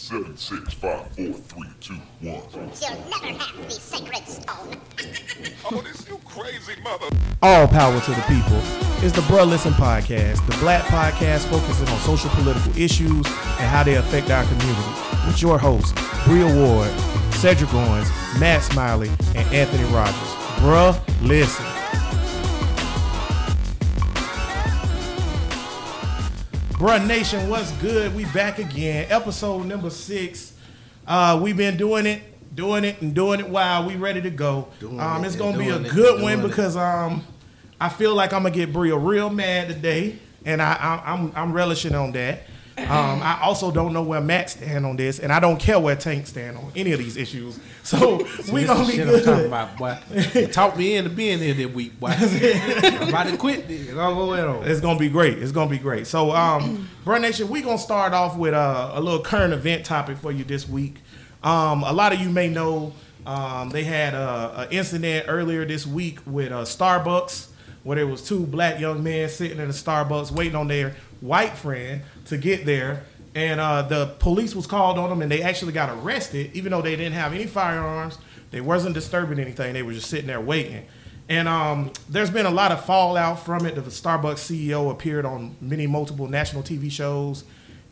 seven, six, five, four, three, two, one. You'll never have the sacred stone. Oh, this you crazy mother. All power to the people. It's the Bruh Listen podcast, the black podcast focusing on social political issues and how they affect our community. With your hosts, Bria Ward, Cedric Owens, Matt Smiley, and Anthony Rogers. Bruh, listen. Bruh Nation, what's good? We back again. Episode number six. Uh, we've been doing it, doing it, and doing it while we ready to go. Doing Um, it's gonna be a good one because um, I feel like I'm gonna get Bria real mad today, and I, I I'm I'm relishing on that. Um, I also don't know where Matt stand on this, and I don't care where Tank stand on any of these issues. So we This gonna be shit I'm talking good. about, boy. You talked me into being here that week, boy. I'm about to quit this. I'll go in on. It's gonna be great. It's gonna be great. So, um, Bruh Nation, we gonna start off with uh, a little current event topic for you this week. Um, a lot of you may know um, they had an incident earlier this week with uh, Starbucks, where there was two black young men sitting in a Starbucks waiting on their white friend to get there, and uh, the police was called on them, and they actually got arrested, even though they didn't have any firearms. They wasn't disturbing anything. They were just sitting there waiting. And um, there's been a lot of fallout from it. The Starbucks CEO appeared on many multiple national TV shows,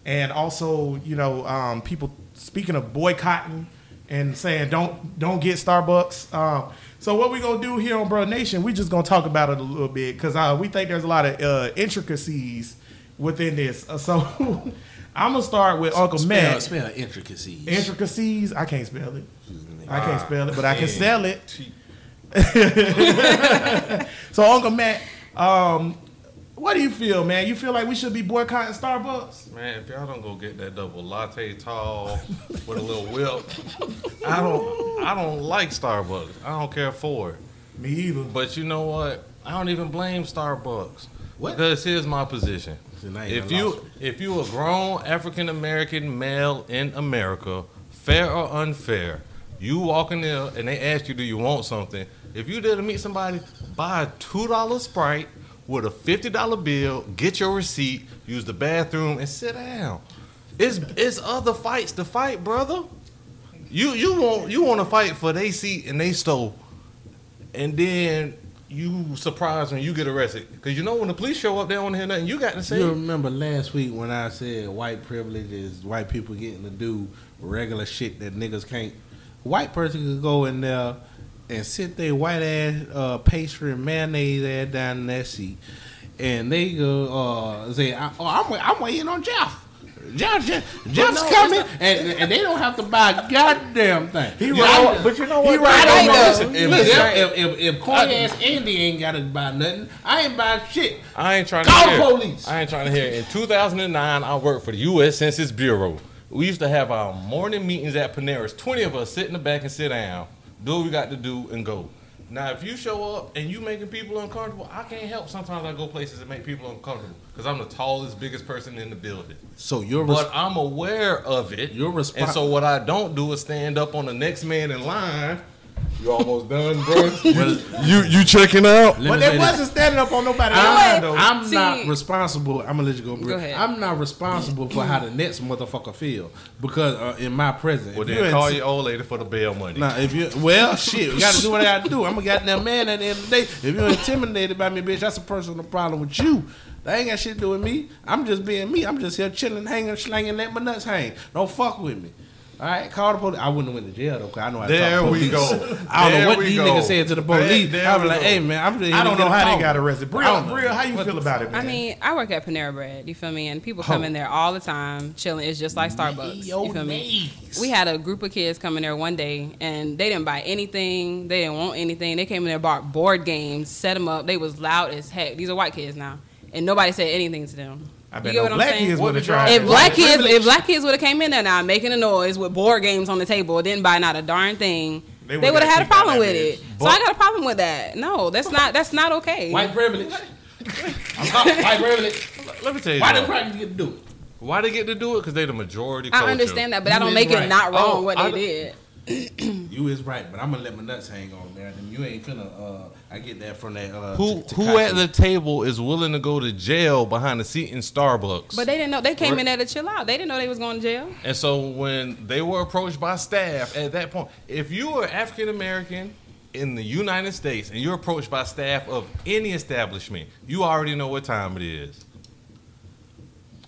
and also, you know, um, people speaking of boycotting and saying don't don't get Starbucks. Um, so what we gonna do here on Bruh Nation? We just gonna talk about it a little bit because uh, we think there's a lot of uh, intricacies within this. Uh, so I'm gonna start with Uncle Spell, Matt. spell intricacies. Intricacies. I can't spell it. I can't spell it, but I can sell it. so Uncle Matt, um, what do you feel, man? You feel like we should be boycotting Starbucks? Man, if y'all don't go get that double latte tall with a little whip, I don't I don't like Starbucks. I don't care for it. Me either. But you know what? I don't even blame Starbucks. What? Because here's my position. If you if you a grown African American male in America, fair or unfair, you walk in there and they ask you, do you want something? If you there to meet somebody, buy a two dollar Sprite with a fifty dollar bill, get your receipt, use the bathroom, and sit down. It's it's other fights to fight, brother. You you want you want to fight for they seat and they stole, and then you surprised when you get arrested because you know when the police show up, they don't want to hear nothing you got to say. You remember last week when I said white privilege is white people getting to do regular shit that niggas can't. White person could go in there and sit their white ass uh, pastry and mayonnaise ass down in that seat, and they go uh, say, I, "Oh, I'm, I'm waiting on Jeff." Jeff, Jeff Jeff's no, coming, and, and they don't have to buy a goddamn thing. He right. But you know He what? right I on that. Listen, If, if, if, if corny ass Andy ain't got to buy nothing, I ain't buying shit. I ain't trying Call to hear. police. I ain't trying to hear. In 2009, I worked for the U.S. Census Bureau. We used to have our morning meetings at Panera's. 20 of us sit in the back and sit down, do what we got to do, and go. Now, if you show up and you making people uncomfortable, I can't help. Sometimes I go places that make people uncomfortable because I'm the tallest, biggest person in the building. So you're res- But I'm aware of it. You're respo- And so what I don't do is stand up on the next man in line. You almost done, bro. you you checking out? But say they wasn't standing up on nobody. I'm, though. I'm See- not responsible. I'm gonna let you go. Bro. Go ahead. I'm not responsible for how the next motherfucker feel because uh, in my presence. Well, if then you call inti- your old lady for the bail money. Nah, if you well, shit, you got to do what I got to do. I'm a goddamn man at the end of the day. If you're intimidated by me, bitch, that's a personal problem with you. That ain't got shit to do with me. I'm just being me. I'm just here chilling, hanging, slanging, let my nuts hang. Don't fuck with me. All right, call the police. I wouldn't have went to jail though, cause I know I There talk we police. go. I don't There know what we these go. niggas said to the police. There- there I was like, go. hey man, I'm just. I don't know how they got arrested. I Bria. Bria, how you What feel about it, man? I mean, I work at Panera Bread. You feel me? And people come in there all the time, chilling. It's just like Starbucks. You feel me? We had a group of kids come in there one day, and they didn't buy anything. They didn't want anything. They came in there, bought board games, set them up. They was loud as heck. These are white kids now, and nobody said anything to them. I bet you get no what I'm black saying? kids What would have tried. If black kids, if black kids would have came in there now making a noise with board games on the table, didn't buy not a darn thing, They they, would've had a problem with bitch. it. So I got a problem with that. No, that's not that's not okay. White privilege. I'm talking white privilege. Let me tell you Why do something. get to do it? Why they get to do it? Because they're the majority I understand that, but I don't make right. it not wrong Oh, what I they did. You You is right, but I'm gonna let my nuts hang on, man. Them- You ain't finna. Uh, I get that from that. Uh, Who T- who at the table is willing to go to jail behind a seat in Starbucks? But they didn't know. They came Right. in there to chill out. They didn't know they was going to jail. And so when they were approached by staff at that point, if you are African American in the United States and you're approached by staff of any establishment, you already know what time it is.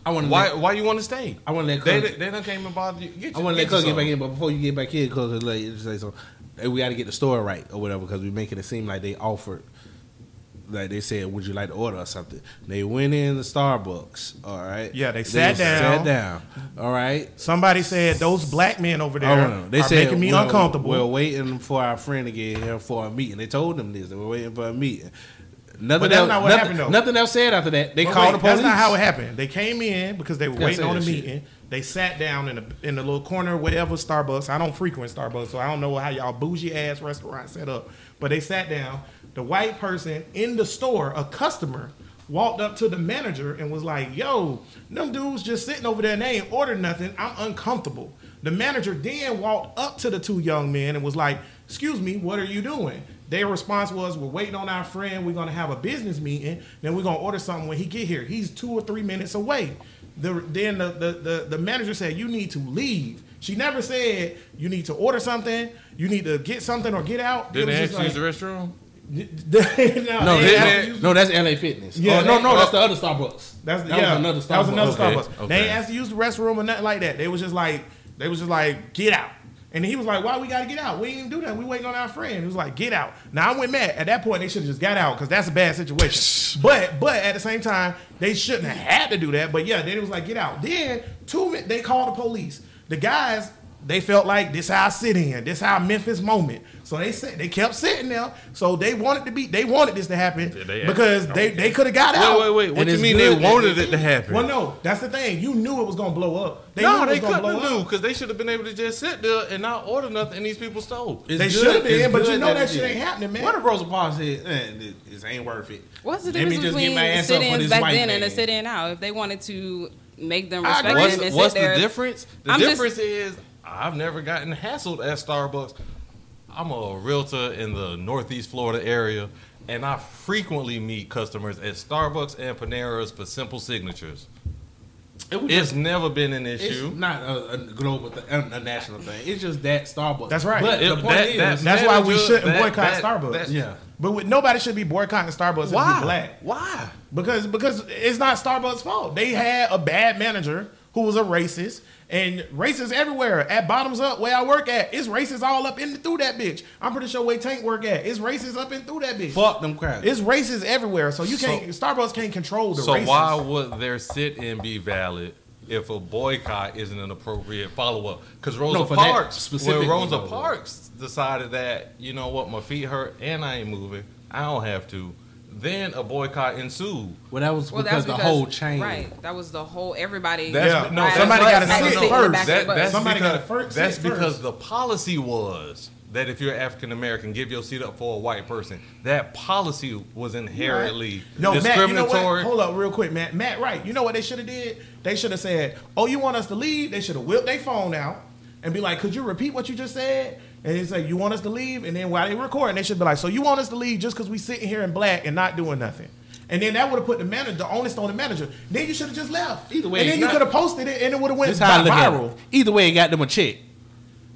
I want to. Why why you want to stay? I want to let. They Cuz- they don't came and bother you. Get I want to let get Cuz get back in, but before you get back in, Cuz like just say so. Hey, we got to get the story right or whatever because we're making it seem like they offered. Like they said, would you like to order or something? They went in the Starbucks. All right. Yeah, they sat down. Sat down. All right. Somebody said those black men over there Oh, no. They are said making me we're, uncomfortable. We're waiting for our friend to get here for a meeting. They told them this. They were waiting for a meeting. Nothing But that's else. not what nothing, happened, though. nothing else said after that. They But called wait, the police. That's not how it happened. They came in because they were waiting on a meeting. shit. They sat down in a in a little corner, whatever Starbucks. I don't frequent Starbucks, so I don't know how y'all bougie ass restaurant set up. But they sat down. The white person in the store, a customer, walked up to the manager and was like, "Yo, them dudes just sitting over there and they ain't ordered nothing. I'm uncomfortable." The manager then walked up to the two young men and was like, "Excuse me, what are you doing?" Their response was, "We're waiting on our friend. We're gonna have a business meeting. Then we're gonna order something when he get here. He's two or three minutes away." The, then the, the, the, the manager said, "You need to leave." She never said you need to order something, you need to get something or get out. Did It was they just ask you use the restroom? no, No, they they, asked they- you- no, that's LA Fitness. Yeah, Yeah, no, no, that's the other Starbucks. That's that yeah, was another Starbucks. That was another Okay, Starbucks. okay. They ain't asked to use the restroom or nothing like that. They was just like, they was just like, get out. And he was like, why we gotta get out? We ain't even do that. We waiting on our friend. He was like, get out. Now I went mad. At that point, they should have just got out because that's a bad situation. but but at the same time, they shouldn't have had to do that. But yeah, then it was like, get out. Then two they called the police. The guys, they felt like this how I sit in. This how Memphis moment. So they said they kept sitting there. So they wanted to be they wanted this to happen Did they because ask- they, they could have got out. Wait, wait, wait. What do you mean good they wanted it to happen? Well, no, that's the thing. You knew it was gonna blow up. They knew no, it they couldn't blow do up. because they should have been able to just sit there and not order nothing, and these people stole. It's They should have been, it's but you know that it shit ain't happening, man. What if Rosa Parks said, eh, this, this ain't worth it? What's the Let me difference just get between my ass up for sit-ins this back white then and a man. sit-in now? If they wanted to make them respect agree. them What's, and what's sit there, the difference? The I'm just- difference is I've never gotten hassled at Starbucks. I'm a realtor in the Northeast Florida area, and I frequently meet customers at Starbucks and Panera's for simple signatures. It It's just- never been an it's issue. not a, a global, th- a, a national thing. It's just that Starbucks. That's right. But It- the point that- is, that- That's why we shouldn't that- boycott that- Starbucks. that- yeah. But with, nobody should be boycotting Starbucks if Why? you black. Why? Because because it's not Starbucks' fault. They had a bad manager who was a racist, and racists everywhere. At Bottoms Up, where I work at, it's racist all up in through that bitch. I'm pretty sure where Tank work at, it's racist up and through that bitch. Fuck them crowds. It's racist everywhere. So you can't Starbucks can't control the So races. why would their sit-in be valid if a boycott isn't an appropriate follow-up? Because Rosa No, Parks, specifically, when Rosa. Parks decided that you know what, my feet hurt and I ain't moving, I don't have to. Then a boycott ensued. well, that was well, because that's the whole chain. right. That was the whole everybody. That's- Yeah, no, Right. somebody gotta had sit sit in the first. back of That, the that's Somebody because, first- that's sit because first. the policy was that if you're African American, give your seat up for a white person. That policy was inherently No, Matt, you know what? Hold up real quick, Matt. Matt, right. You know what they should have did? They should have said, oh, you want us to leave? They should have whipped their phone out and be like, could you repeat what you just said? And they say, you want us to leave? And then while they recording, they should be like, so you want us to leave just because we sitting here in black and not doing nothing? And then that would have put the manager, the onus on the manager. Then you should have just left. Either way, and then you could have posted it, and it would have went This how I look at viral. Either way, it got them a check.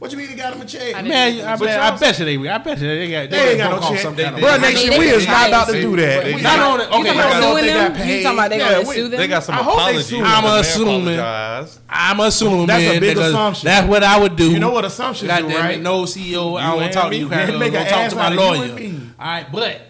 What you mean he got him a check? I Man, I But bet, I y'all- bet you they. I bet you they got. They ain't got broke no off check. some They- kind of they- Bruh, money. Nation, I mean, we is not about to do that. but you Not talking on it. about- Okay, you talking about suing they them? got paid. You talking about they Yeah, gonna sue them? They got some I hope they apologies. sue in them. I'm assuming. I'm assuming, That's a big assumption. that's what I would do. You know what assumptions God do, damn right? it, no CEO. I don't want to talk to you. Man, Kind make of an talk to my out of you lawyer. All right, but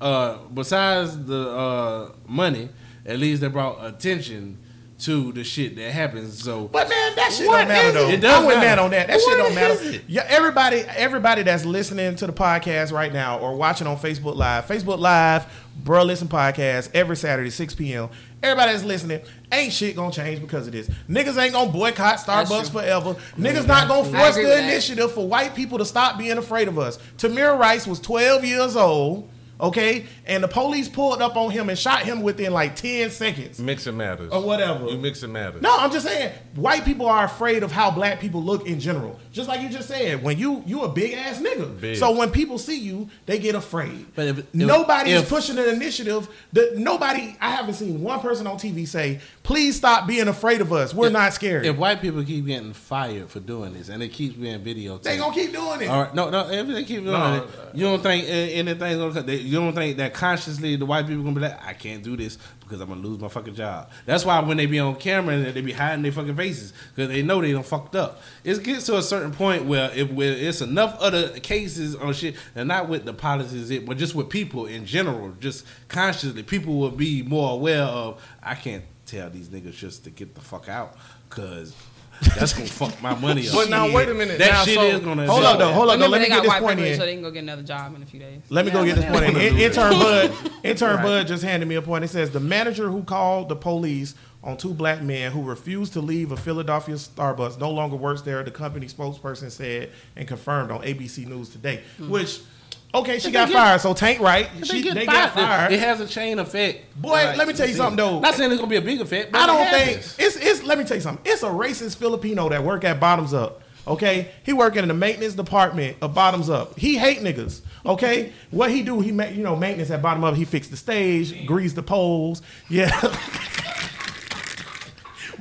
uh, besides the uh, money, at least they brought attention to the shit that happens. So But man, that shit don't matter though. it? It does I went matter. mad on that. That What shit don't matter. Yeah, everybody, everybody that's listening to the podcast right now or watching on Facebook Live, Facebook Live, Bruh Listen Podcast every Saturday, 6 p.m. Everybody that's listening, ain't shit gonna change because of this. Niggas ain't gonna boycott Starbucks forever. Niggas not gonna force the initiative for white people to stop being afraid of us. Tamir Rice was 12 years old Okay, and the police pulled up on him and shot him within like ten seconds. Mixing matters. Or whatever. You mixing matters. No, I'm just saying, white people are afraid of how black people look in general. Just like you just said, when you you a big ass nigga, Big. so when people see you, they get afraid. But if- if- nobody is pushing an initiative. That nobody, I haven't seen one person on TV say, "Please stop being afraid of us. We're not scared." If white people keep getting fired for doing this and it keeps being videotaped, they gonna keep doing it. All right, no, no. If they keep doing No. it, you don't think anything's gonna? cut- they- You don't think that consciously the white people gonna be like, I can't do this because I'm gonna lose my fucking job. That's why when they be on camera, and they be hiding their fucking faces because they know they done fucked up. It gets to a certain point where if where it's enough other cases on shit, and not with the policies, it, but just with people in general, just consciously, people will be more aware of. I can't tell these niggas just to get the fuck out because. That's gonna fuck my money up. But now, wait a minute. That Now, shit so- is gonna. Hold on, though. Hold on, though. Let me get this point in. so they can go get another job in a few days. Let me go get this point in. In- Intern Bud, intern Right. Bud just handed me a point. It says the manager who called the police on two black men who refused to leave a Philadelphia Starbucks no longer works there. The company spokesperson said and confirmed on ABC News today. Hmm. Which, okay, she got get- fired, so Tank right. If She, get they fired, got fired. It has a chain effect. Boy, let me tell you something, though. Not saying it's gonna be a big effect. But I don't it think happens. it's Let me tell you something. It's a racist Filipino that work at Bottoms Up. Okay, he working in the maintenance department of Bottoms Up. He hate niggas. Okay, what he do? He you know maintenance at Bottom Up. He fix the stage, grease the poles. Yeah.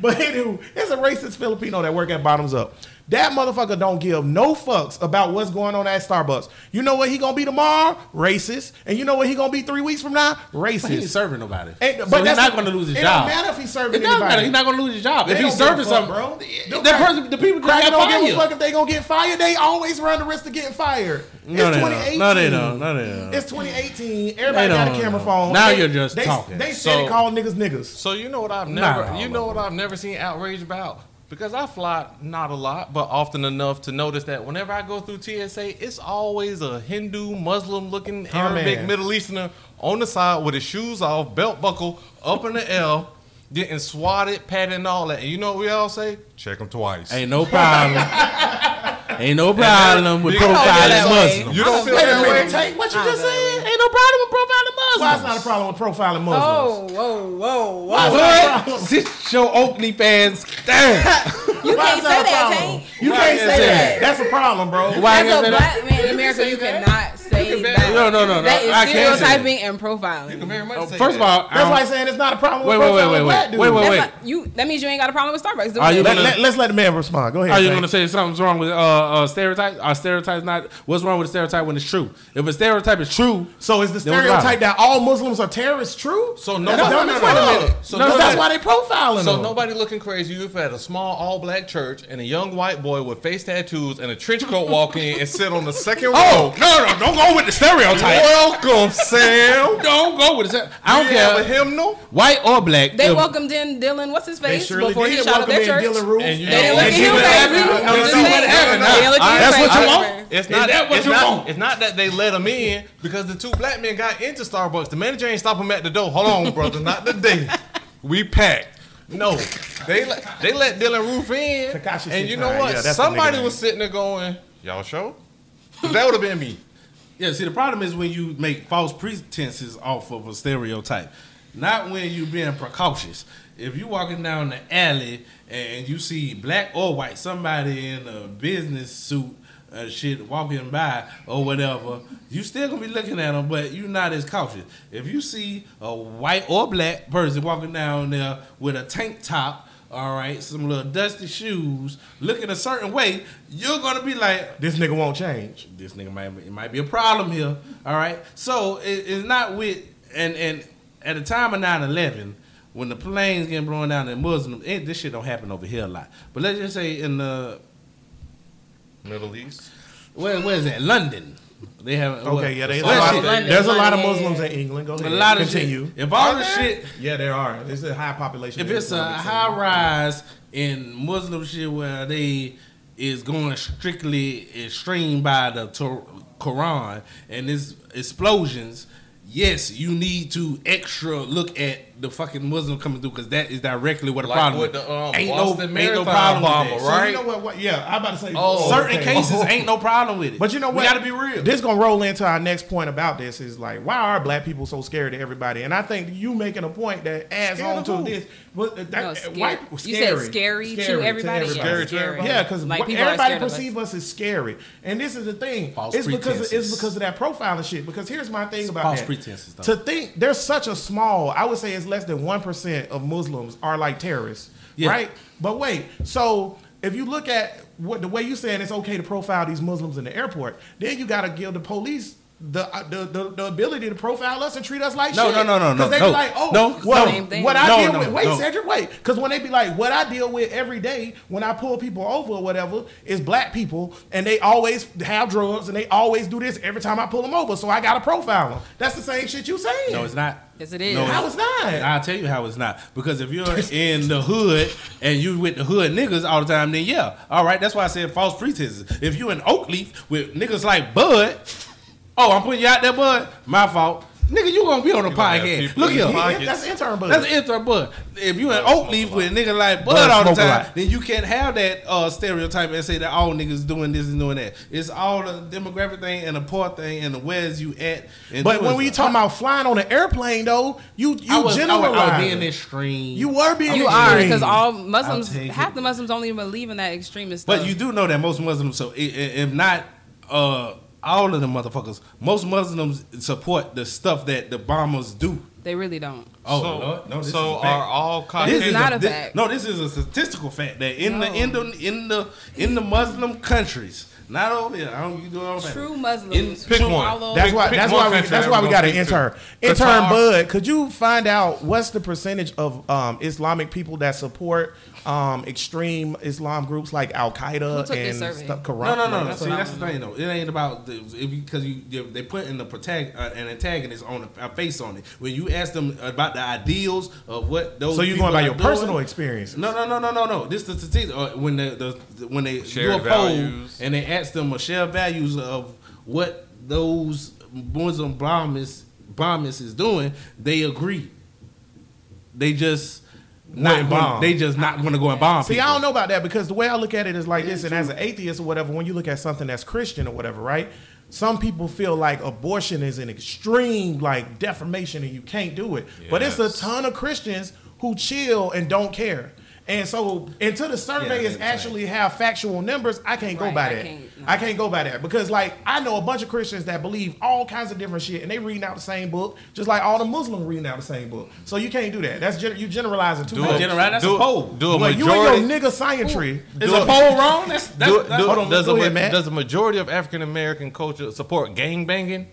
but do. It's a racist Filipino that work at Bottoms Up. That motherfucker don't give no fucks about what's going on at Starbucks. You know what he gonna be tomorrow? Racist. And you know what he gonna be three weeks from now? Racist. But he ain't serving nobody. So but he's not to lose his it job. It don't matter if he's serving It anybody. matter. He's not to lose his job. They if he's serving fuck, something, bro. bro. That person, the people that don't give a fuck if they gonna get fired. They always run the risk of getting fired. No, it's they don't. 2018. No, they don't. No, they don't. It's 2018. Everybody got a camera phone. Now They- you're just they, talking. They said So- they call niggas niggas. So you know what I've never, you know what. I've never seen outrage about because I fly not a lot, but often enough to notice that whenever I go through TSA, it's always a Hindu, Muslim-looking Arabic, man. Middle Easterner on the side with his shoes off, belt buckle up in the L, getting swatted, patted, and all that. And you know what we all say? Check them twice. Ain't no problem. Ain't no problem with You don't feel profiling. Muslims. You don't feel that way? Tank. What you just said? Ain't no problem with profiling Muslims. Why it's not a problem with profiling Muslims? Oh, whoa, whoa, Why whoa! it's a problem? Sit your Oakley fans down. You Why can't say that, problem? Tank. You Why can't say that? that. That's a problem, bro. Why As a gonna say that? black man in America, you cannot say that. No, no, no, no. That is I can't say that. stereotyping and profiling. Very much Oh, say First of that. all, That's why I'm saying it's not a problem Wait, with wait, wait, profiling wait, black wait, dudes. wait, wait, wait. not, you. That means you ain't got a problem with Starbucks. Are you. Let, gonna- let, let's let the man respond. Go ahead. Are you going to say something's wrong with uh, uh, stereotypes? Are stereotypes not? What's wrong with a stereotype when it's true? If a stereotype is true, So is the stereotype that all Muslims are terrorists true? So nobody- dumb no, no, no, no, no. So Because nobody- that's why they profiling So them. nobody looking crazy. You've had a small all-black church and a young white boy with face tattoos and a trench coat walk in and sit on the second row. oh row. no, no, don't go with the stereotype. Welcome, Sam. Don't go with the. I don't You have a care, hymnal. white or black. They if- welcomed in Dylan. What's his face surely before he did shot up welcome their church? Dylann Roof. And you They didn't know- look at him crazy. happened? I'm No, just see what saying. happened They didn't look at him That's what you want? It's not that what it's you not, want? It's not that they let him in because the two black men got into Starbucks. The manager ain't stop them at the door. Hold on, brother, not today. We packed. No, they let they let Dylann Roof in, Tekashi and you know what? yeah, Somebody was sitting there going, "Y'all show." That would have been me. Yeah, see, the problem is when you make false pretenses off of a stereotype, not when you're being precautious. If you walking down the alley and you see black or white, somebody in a business suit, uh, shit walking by or whatever, you still gonna be looking at them, but you're not as cautious. If you see a white or black person walking down there with a tank top. All right, some little dusty shoes, looking a certain way, you're gonna be like, This nigga won't change. this nigga might it might be a problem here. All right, so it, it's not with and and at the time of 9-11, when the planes getting blown down in Muslims, it, this shit don't happen over here a lot. But let's just say in the Middle East. where where is that London? They have Okay, yeah, they, well, there's, a shit, lot, there's a lot of Muslims yeah. in England. Go a ahead. lot of Continue. shit. If all the shit, Yeah, there are. There's a high population. if it's a high cities. rise in Muslim shit where they is going strictly extreme by the Tor- Quran and this explosions, yes, you need to extra look at the fucking Muslim coming through because that is directly what the Like problem with the, um, ain't Boston no ain't no problem bomber, with that. So right? you know what, what? Yeah, I'm about to say. Oh, Certain okay. cases ain't no problem with it. But you know what? We got to be real. This gonna roll into our next point about this is like, why are black people so scared of everybody? And I think you making a point that adds Scared on to this. But that, No, eh, scary. white, You scary. said scary to everybody? Yeah, Scary to scary. everybody. Yeah, because Like, people everybody scared of us. perceive us as scary, and this is the thing. False it's because of, it's because of that profiling shit. Because here's my thing about false that. pretenses, though. To think there's such a small, I would say it's less than one percent of Muslims are like terrorists, Yeah. right? But wait, so if you look at what the way you saying it's okay to profile these Muslims in the airport, then you got to give the police. The, uh, the, the the ability to profile us and treat us like No, shit. no, no, no, 'Cause no, they no. be like, oh, No, well, Same thing. what I No, deal no, with. Wait, no. Cedric, wait, because when they be like, what I deal with every day when I pull people over or whatever is black people, and they always have drugs and they always do this every time I pull them over, so I got to profile them. That's the same shit you saying. no, it's not. Yes, it is. No, How it's not? I'll tell you how it's not. Because if you're in the hood and you with the hood niggas all the time, then yeah, all right. That's why I said false pretenses. If you in Oakleaf with niggas like Bud, oh, I'm putting you out there, Bud. My fault, nigga. You gonna be on the gonna podcast? Look in here. your Yeah, pockets. that's intern bud. That's intern Bud. If you in Oakleaf with a nigga like Bud, Bud all the time, then you can't have that uh, stereotype and say that all niggas doing this and doing that. It's all the demographic thing and the poor thing and the where's you at. and but when we stuff. talking about flying on an airplane, though, you you I was, I I was generalize. being extreme. You were being You are because all Muslims, half it. the Muslims don't even believe in that extremist stuff. But you do know that most Muslims, so i- i- if not uh, all of the motherfuckers, most Muslims support the stuff that the bombers do. they really don't. Oh, so, Lord. no, this so is a fact. are all This is not a this- fact. No, this is a statistical fact that in the in the in the in the Muslim countries, not over here. I don't you do it over True there. Muslims Pick who one. follow- That's why. Pick That's one why. We, that's why we're we got gonna an intern. Intern Bud, could you find out what's the percentage of um, Islamic people that support um, extreme Islam groups like Al Qaeda and stuff? Quran, No, no, no, no. that See, that's the thing, though. It ain't about because you, you, they put in the protag, uh, an antagonist on a, a face on it. When you ask them about the ideals of what those, So you people going by your doing- personal experience? No, no, no, no, no, no. This is the statistics. Uh, when the, the when they Shared do a poll values. and they ask them a shared values of what those Muslim bombers bombers is doing, they agree. They just not Wouldn't bomb. they just not going to go and bomb. See, people. I don't know about that because the way I look at it is like this, and as an atheist or whatever, when you look at something that's Christian or whatever, right? Some people feel like abortion is an extreme like deformation and you can't do it. But it's a ton of Christians who chill and don't care. And so until the survey Yeah, is that's actually have factual numbers, I can't go by I that. can't- no. I can't go by that because like I know a bunch of Christians that believe all kinds of different shit and they reading out the same book, just like all the Muslims reading out the same book. So you can't do that. That's gen- you generalizing too Do much. a, General, that's do, a poll. Do a Well, you majority. and your nigga scientry. Is Do a poll wrong? That's, that's, do, that's do, hold on, does, go a, ahead, Matt. does a majority of African American culture support gang banging?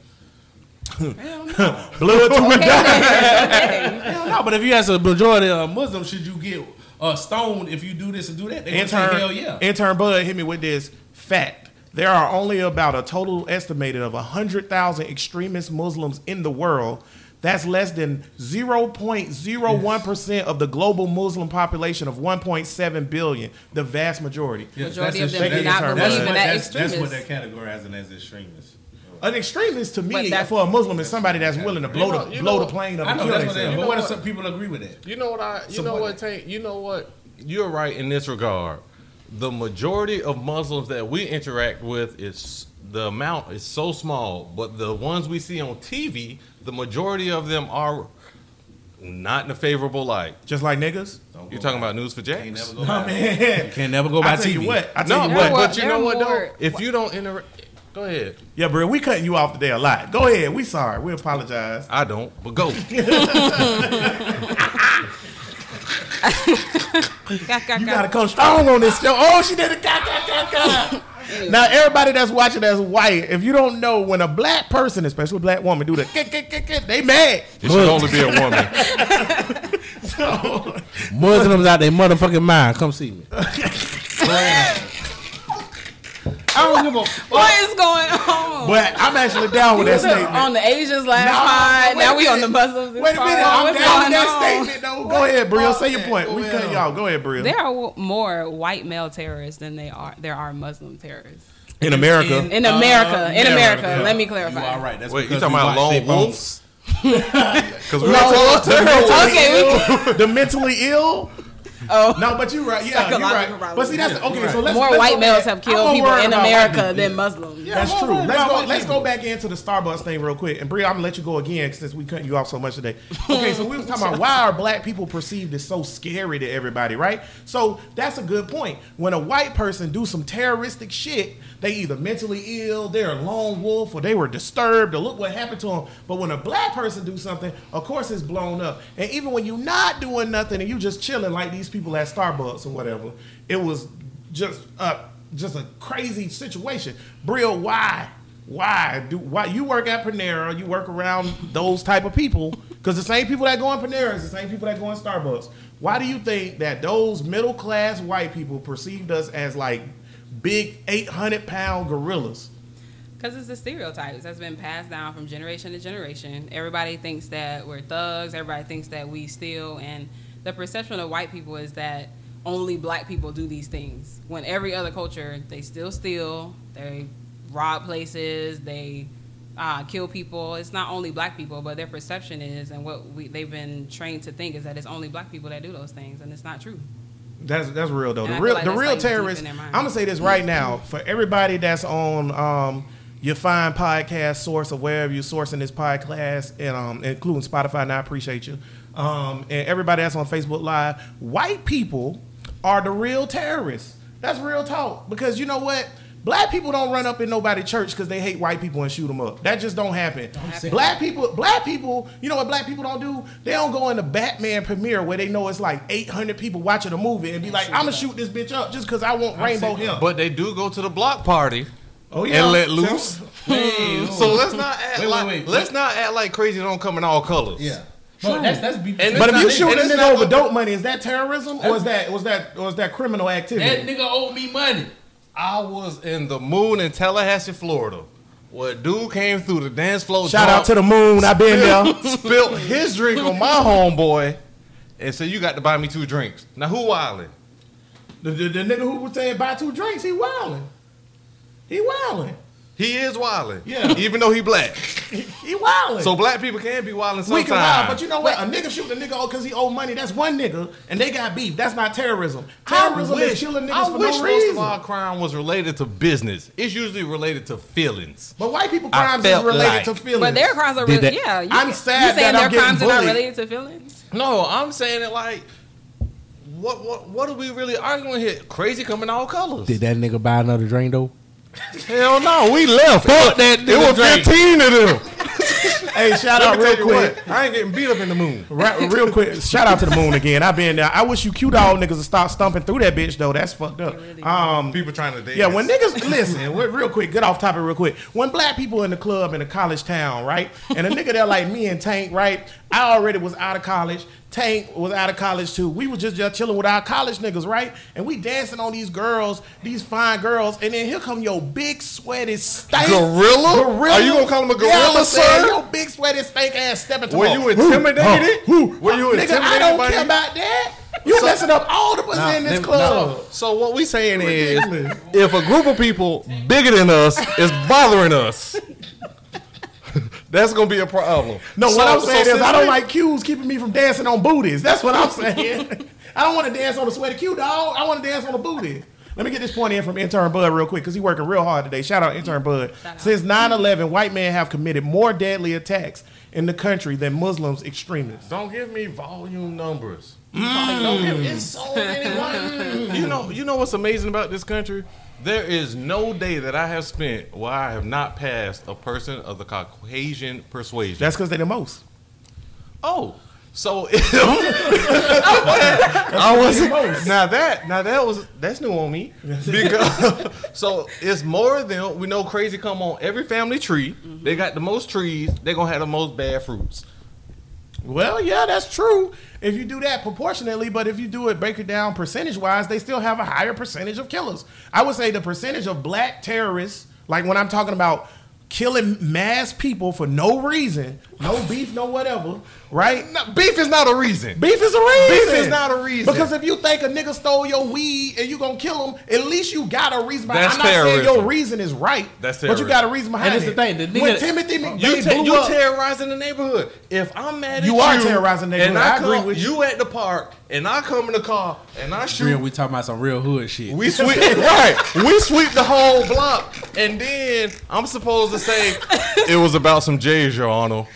Hell no. Blood to a Hell no, but if you ask a majority of Muslims, should you get uh, stoned if you do this and do that? They gonna say intern, hell yeah. intern Bud hit me with this fact. There are only about a total estimated of 100,000 extremist Muslims in the world. That's less than 0.01% of the global Muslim population of 1.7 billion, the vast majority. Yes, Majority that's of them a- do that's- not that's believe in that that's- That's what they're categorizing as extremists. An extremist to me, that's- for a Muslim, is somebody that's willing to blow You know- the blow know- the plane up I know that's what they but what if some people agree with that? You know what I? You Support know what? Tank, you know what? You're right in this regard. The majority of Muslims that we interact with is the amount is so small, but the ones we see on TV, the majority of them are not in a favorable light. Just like niggas. You're talking by- about news for Can't Jacks? never go by. man. Can't never go by I tell TV. you what. I tell No, you but, what. but you know They're what though? more- If you don't interact, go ahead. Yeah, bro, we cutting you off today a lot. Go ahead. We sorry. We apologize. I don't, but go. Got, got, You got. gotta come strong on this show. Oh, she did cat. Now, everybody that's watching that's white, if you don't know, when a black person, especially a black woman, do the kick, kick, kick, kick, they mad. It should only be a woman. So, Muslims out their motherfucking mind. Come see me. I don't give a fuck. What is going on? but I'm actually down with that statement. on the Asians last Nah, pod. Now we on the Muslims. this Wait a minute. I'm down with that statement, though. Go ahead, Brill. Say your point. We cut y'all. Go ahead, Brill. There are more white male terrorists than they are there are Muslim terrorists In America. in America. Uh, in America, yeah. let me You clarify. all right? That's Wait, you because talking about lone wolves? Because we No, were told the mentally Okay, ill, the mentally ill. Oh. No, but you're right. Yeah, you're right. Psychological But see, that's okay. So let's More let's white males back. have killed people in America people. than Muslims. That's I'm true. Let's go. white Let's go back into the Starbucks thing real quick, and Bria, I'm gonna let you go again since we cut you off so much today. Okay, so we was talking about why are black people perceived as so scary to everybody, right? So that's a good point. When a white person do some terroristic shit, they either mentally ill, they're a lone wolf, or they were disturbed, or look what happened to them. But when a black person do something, of course it's blown up. And even when you're not doing nothing and you just chilling like these people at Starbucks or whatever, it was just uh just a crazy situation. Bria, why? Why do why you work at Panera? You work around those type of people because the same people that go in Panera is the same people that go in Starbucks. Why do you think that those middle class white people perceived us as like big eight hundred pound gorillas? Because it's the stereotypes that's been passed down from generation to generation. Everybody thinks that we're thugs. Everybody thinks that we steal. And the perception of white people is that only black people do these things. When every other culture, they still steal, they rob places, they uh, kill people. It's not only black people, but their perception is, and what we, they've been trained to think is that it's only black people that do those things, and it's not true. That's that's real though. And The real like the real like, terrorists. I'm gonna say this right now for everybody that's on um your fine podcast source of wherever you're sourcing this podcast, and um including Spotify. And I appreciate you. Um and everybody that's on Facebook Live, white people are the real terrorists. That's real talk because you know what. Black people don't run up in nobody church because they hate white people and shoot them up. That just don't happen. Black people, black people, you know what black people don't do? They don't go in the Batman premiere where they know it's like 800 people watching a movie and be like, I'm gonna shoot this bitch up just because I want rainbow hair. But they do go to the block party oh yeah, and let loose. Hey, So let's not act Wait, wait, like wait. let's not act like crazy don't come in all colors. Yeah. But that's that's be- And But if you not- shoot a nigga over gonna- dope money, is that terrorism or is that was that or is that criminal activity? that nigga owed me money. I was in the moon in Tallahassee, Florida. Where a dude came through the dance floor. Shout out to the moon. I've been there. Spilled his drink on my homeboy and said, You got to buy me two drinks. Now who wildin'? The, the, the nigga who was saying buy two drinks, he wilding. He wilding. He is wildin'. Yeah. Even though he black. He wilding. So black people can be wildin' we sometimes. can wild, but you know what? A nigga shooting a nigga because he owe money. That's one nigga, and they got beef. That's not terrorism. Terrorism is killing niggas I for wish no most reason. of our crime was related to business. It's usually related to feelings. But white people crimes is related like- to feelings. But their crimes are Did really, that- yeah. You, I'm you saying that I'm their getting crimes are not related to feelings? No, I'm saying it like, what what what are we really arguing here? Crazy coming all colors. Did that nigga buy another drink though? Hell no, we left. Fuck that It was drink. 15 of them. hey, shout out me real tell quick. what, I ain't getting beat up in the moon. Right, real quick, shout out to the moon again. I've been there. I wish you cute dog niggas would stop stumping through that bitch though. That's fucked up. Um, People trying to dance. yeah, when niggas listen, real quick, get off topic real quick. When black people in the club in a college town, right, and a nigga there like me and Tank, right, I already was out of college. Tank was out of college too. We was just, just chilling with our college niggas, right? And we dancing on these girls, these fine girls, and then here come your big sweaty stank Gorilla? Gorilla? Are you gonna call him a Yeah, gorilla, I'ma say it. sir? Your big sweaty stank ass stepping to Were you intimidated? Who? Who? Were you intimidated? Nigga, I don't by care about that. You messing up all the pussy in this them- club. So what we saying is, if a group of people bigger than us is bothering us, that's gonna be a problem. No, So- what I'm so saying is I don't we- like Qs keeping me from dancing on booties. That's what I'm saying. I don't want to dance on the sweaty cue, dog. I want to dance on the booty. Let me get this point in from intern Bud real quick because he working real hard today. Shout out intern Bud. Since 9/11, white men have committed more deadly attacks in the country than Muslims extremists. Don't give me volume numbers. Mm. Don't give it's so many You know, you know what's amazing about this country? There is no day that I have spent where I have not passed a person of the Caucasian persuasion. That's because they're the most. Oh, so if, I was now that now that was that's new on me because so it's more than we know. Crazy come on every family tree. They got the most trees. They gonna have the most bad fruits. Well, yeah, that's true. If you do that proportionately, but if you do it, break it down percentage wise, they still have a higher percentage of killers. I would say the percentage of black terrorists, like when I'm talking about killing mass people for no reason, no beef, no whatever, right? No, beef is not a reason. Beef is a reason. Beef is not a reason. Because if you think a nigga stole your weed and you gonna kill him, at least you got a reason. Behind. That's I'm not saying your reason is right. That's But you got a reason behind And it's it. the thing, the when Timothy McVeigh You, te- you up, terrorizing the neighborhood. If I'm mad at You you, are terrorizing the neighborhood. and neighborhood. I come, agree with you. you at the park, and I come in the car, and I shoot. Real, we talking about some real hood shit. We sweep right. We sweep the whole block, and then I'm supposed to say it was about some J's, Your Honor.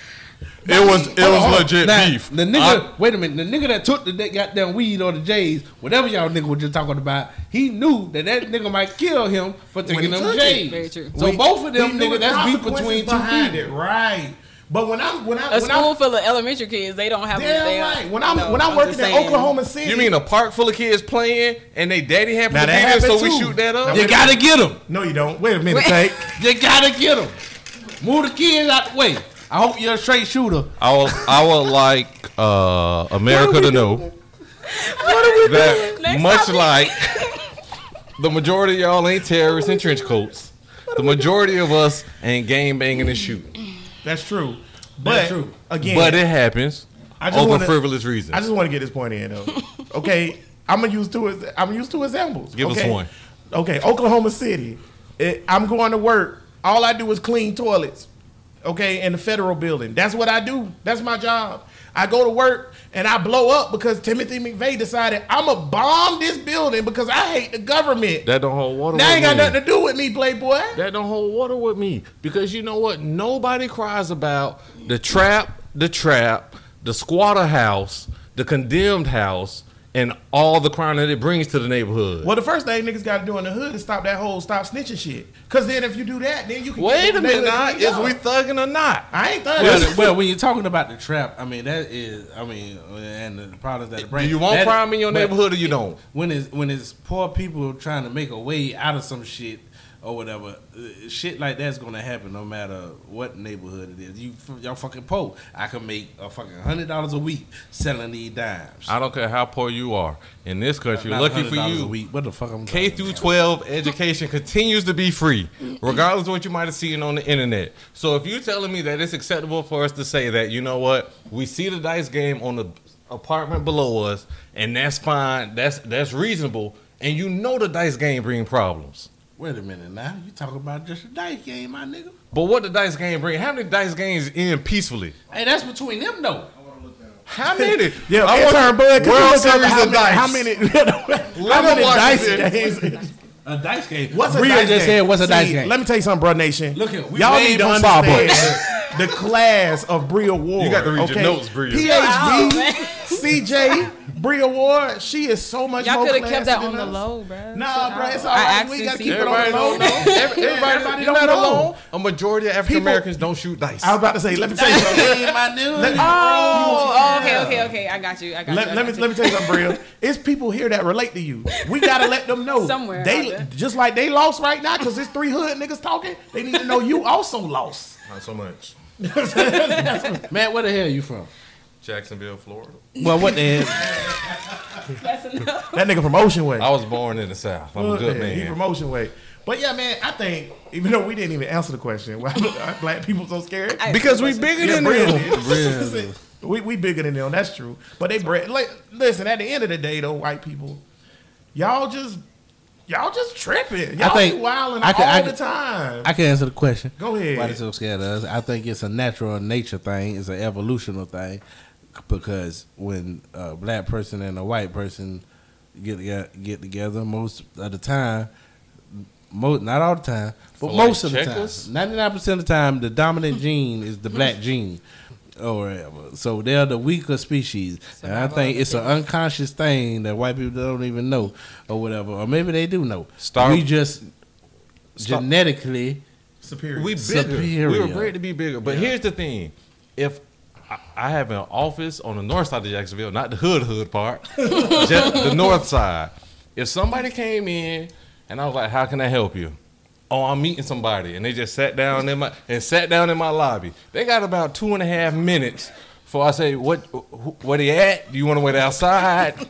It was it was legit Now, beef. The nigga, I- wait a minute. The nigga that took the that goddamn weed or the J's, whatever y'all nigga was just talking about, he knew that that nigga might kill him for taking them took. J's. Very true. So We- both of them nigga, that's beef between two people. it, right? But when I'm when I A when school I'm full of elementary kids, they don't have. damn right when I'm no, when I'm, I'm working just in saying. Oklahoma City, you mean a park full of kids playing, and they daddy happened Now to be there, so happened we shoot that up? You gotta get him. No, you don't. Wait a minute, Wait. take. You gotta get him. Move the kids out the way. I hope you're a straight shooter. I would, I would like uh, America to know that Next much topic. like the majority of y'all ain't terrorists in trench coats, the majority of us ain't game banging and shooting. That's true. But That's true. again, But it happens I just over wanna- frivolous reasons. I just want to get this point in though. Okay, I'm gonna use two. ex- I'm gonna use two examples. Give us okay? one. Okay, Oklahoma City. It, I'm going to work. All I do is clean toilets. Okay, in the federal building. That's what I do. That's my job. I go to work and I blow up because Timothy McVeigh decided I'm gonna bomb this building because I hate the government. that don't hold water. That ain't got me. nothing to do with me, Playboy. That don't hold water with me because you know what? Nobody cries about the trap, the trap, the squatter house, the condemned house, and all the crime that it brings to the neighborhood. Well, the first thing niggas got to do in the hood is stop that whole stop snitching shit. Cause then if you do that, then you can Wait get a minute, neighborhood now, cleaned is we thugging or not? I ain't thugging. Well, well, when you're talking about the trap, I mean that is, I mean, and the problems that it brings. Do brings. you want that- crime in your neighborhood or you don't? When it's when it's poor people trying to make a way out of some shit or whatever, uh, shit like that's gonna happen no matter what neighborhood it is. You y'all fucking poor. I can make a fucking hundred dollars a week selling these dimes. I don't care how poor you are in this country. Not lucky for $100 a you, week. What the fuck I'm K through twelve education continues to be free, regardless of what you might have seen on the internet. So if you're telling me that it's acceptable for us to say that, you know what, we see the dice game on the apartment below us, and that's fine, that's that's reasonable, and you know the dice game bring problems. Wait a minute now. You talking about just a dice game, my nigga? But what the dice game bring? How many dice games end peacefully? Hey, that's between them though. How many? Yeah, I I want intern Bud, could World Series how of many, dice. how many, how many him watch dice games? A dice game. What's a Rhea dice just game? said, "What's a dice game?" Let me tell you something, bro. Nation. Look here, we y'all need to understand Starbucks. The, the class of Bria Ward. You got to read your notes, Bria. Wow, PhD, oh, man. CJ, Bria Ward. She is so much Y'all more could have kept that classy on than the low, bro. Nah, bro, it's all I right. We gotta keep it it. on the low. don't know. Every- Everybody, Everybody don't not know. alone. A majority of African Americans don't shoot dice. I was about to say, let me tell you something. My nigga. Let- Oh, oh, okay, okay, okay. I got you. I got you. Let, I let me got let me tell you something, Bria. It's people here that relate to you. We gotta let them know Somewhere They just like they lost right now because it's three hood niggas talking. They need to know you also lost. Not so much. Matt, where the hell are you from? Jacksonville, Florida. Well, what the hell? That's enough. That nigga from Ocean Way. I was born in the South. I'm a oh, good Yeah, He man. from Ocean Way. But yeah, man, I think even though we didn't even answer the question, why are black people so scared? I- Because we bigger Yeah, than Bria them. did. we we bigger than them. That's true. But they bred. Like, listen, at the end of the day, though, white people, y'all just y'all just tripping. Y'all think- be wilding I all can- the time. I can answer the question. Go ahead. Why they so scared of us? I think it's a natural nature thing. It's an evolutional thing because when a black person and a white person get together, get together, most of the time, most not all the time, but For like most of the time, ninety nine percent of the time, the dominant gene is the black gene. Oh, or whatever. So they're the weaker species. and I think it's an unconscious thing that white people don't even know or whatever. Or maybe they do know. Star- we just Star- genetically Superior. We bigger. Superior. We were bred to be bigger. But here's the thing: if I- I have an office on the north side of Jacksonville, not the hood hood part, just the north side. If somebody came in and I was like, "How can I help you?" Oh, I'm meeting somebody, and they just sat down in my and sat down in my lobby. They got about two and a half minutes before I say, "What? wh- Where they at? Do you want to wait outside?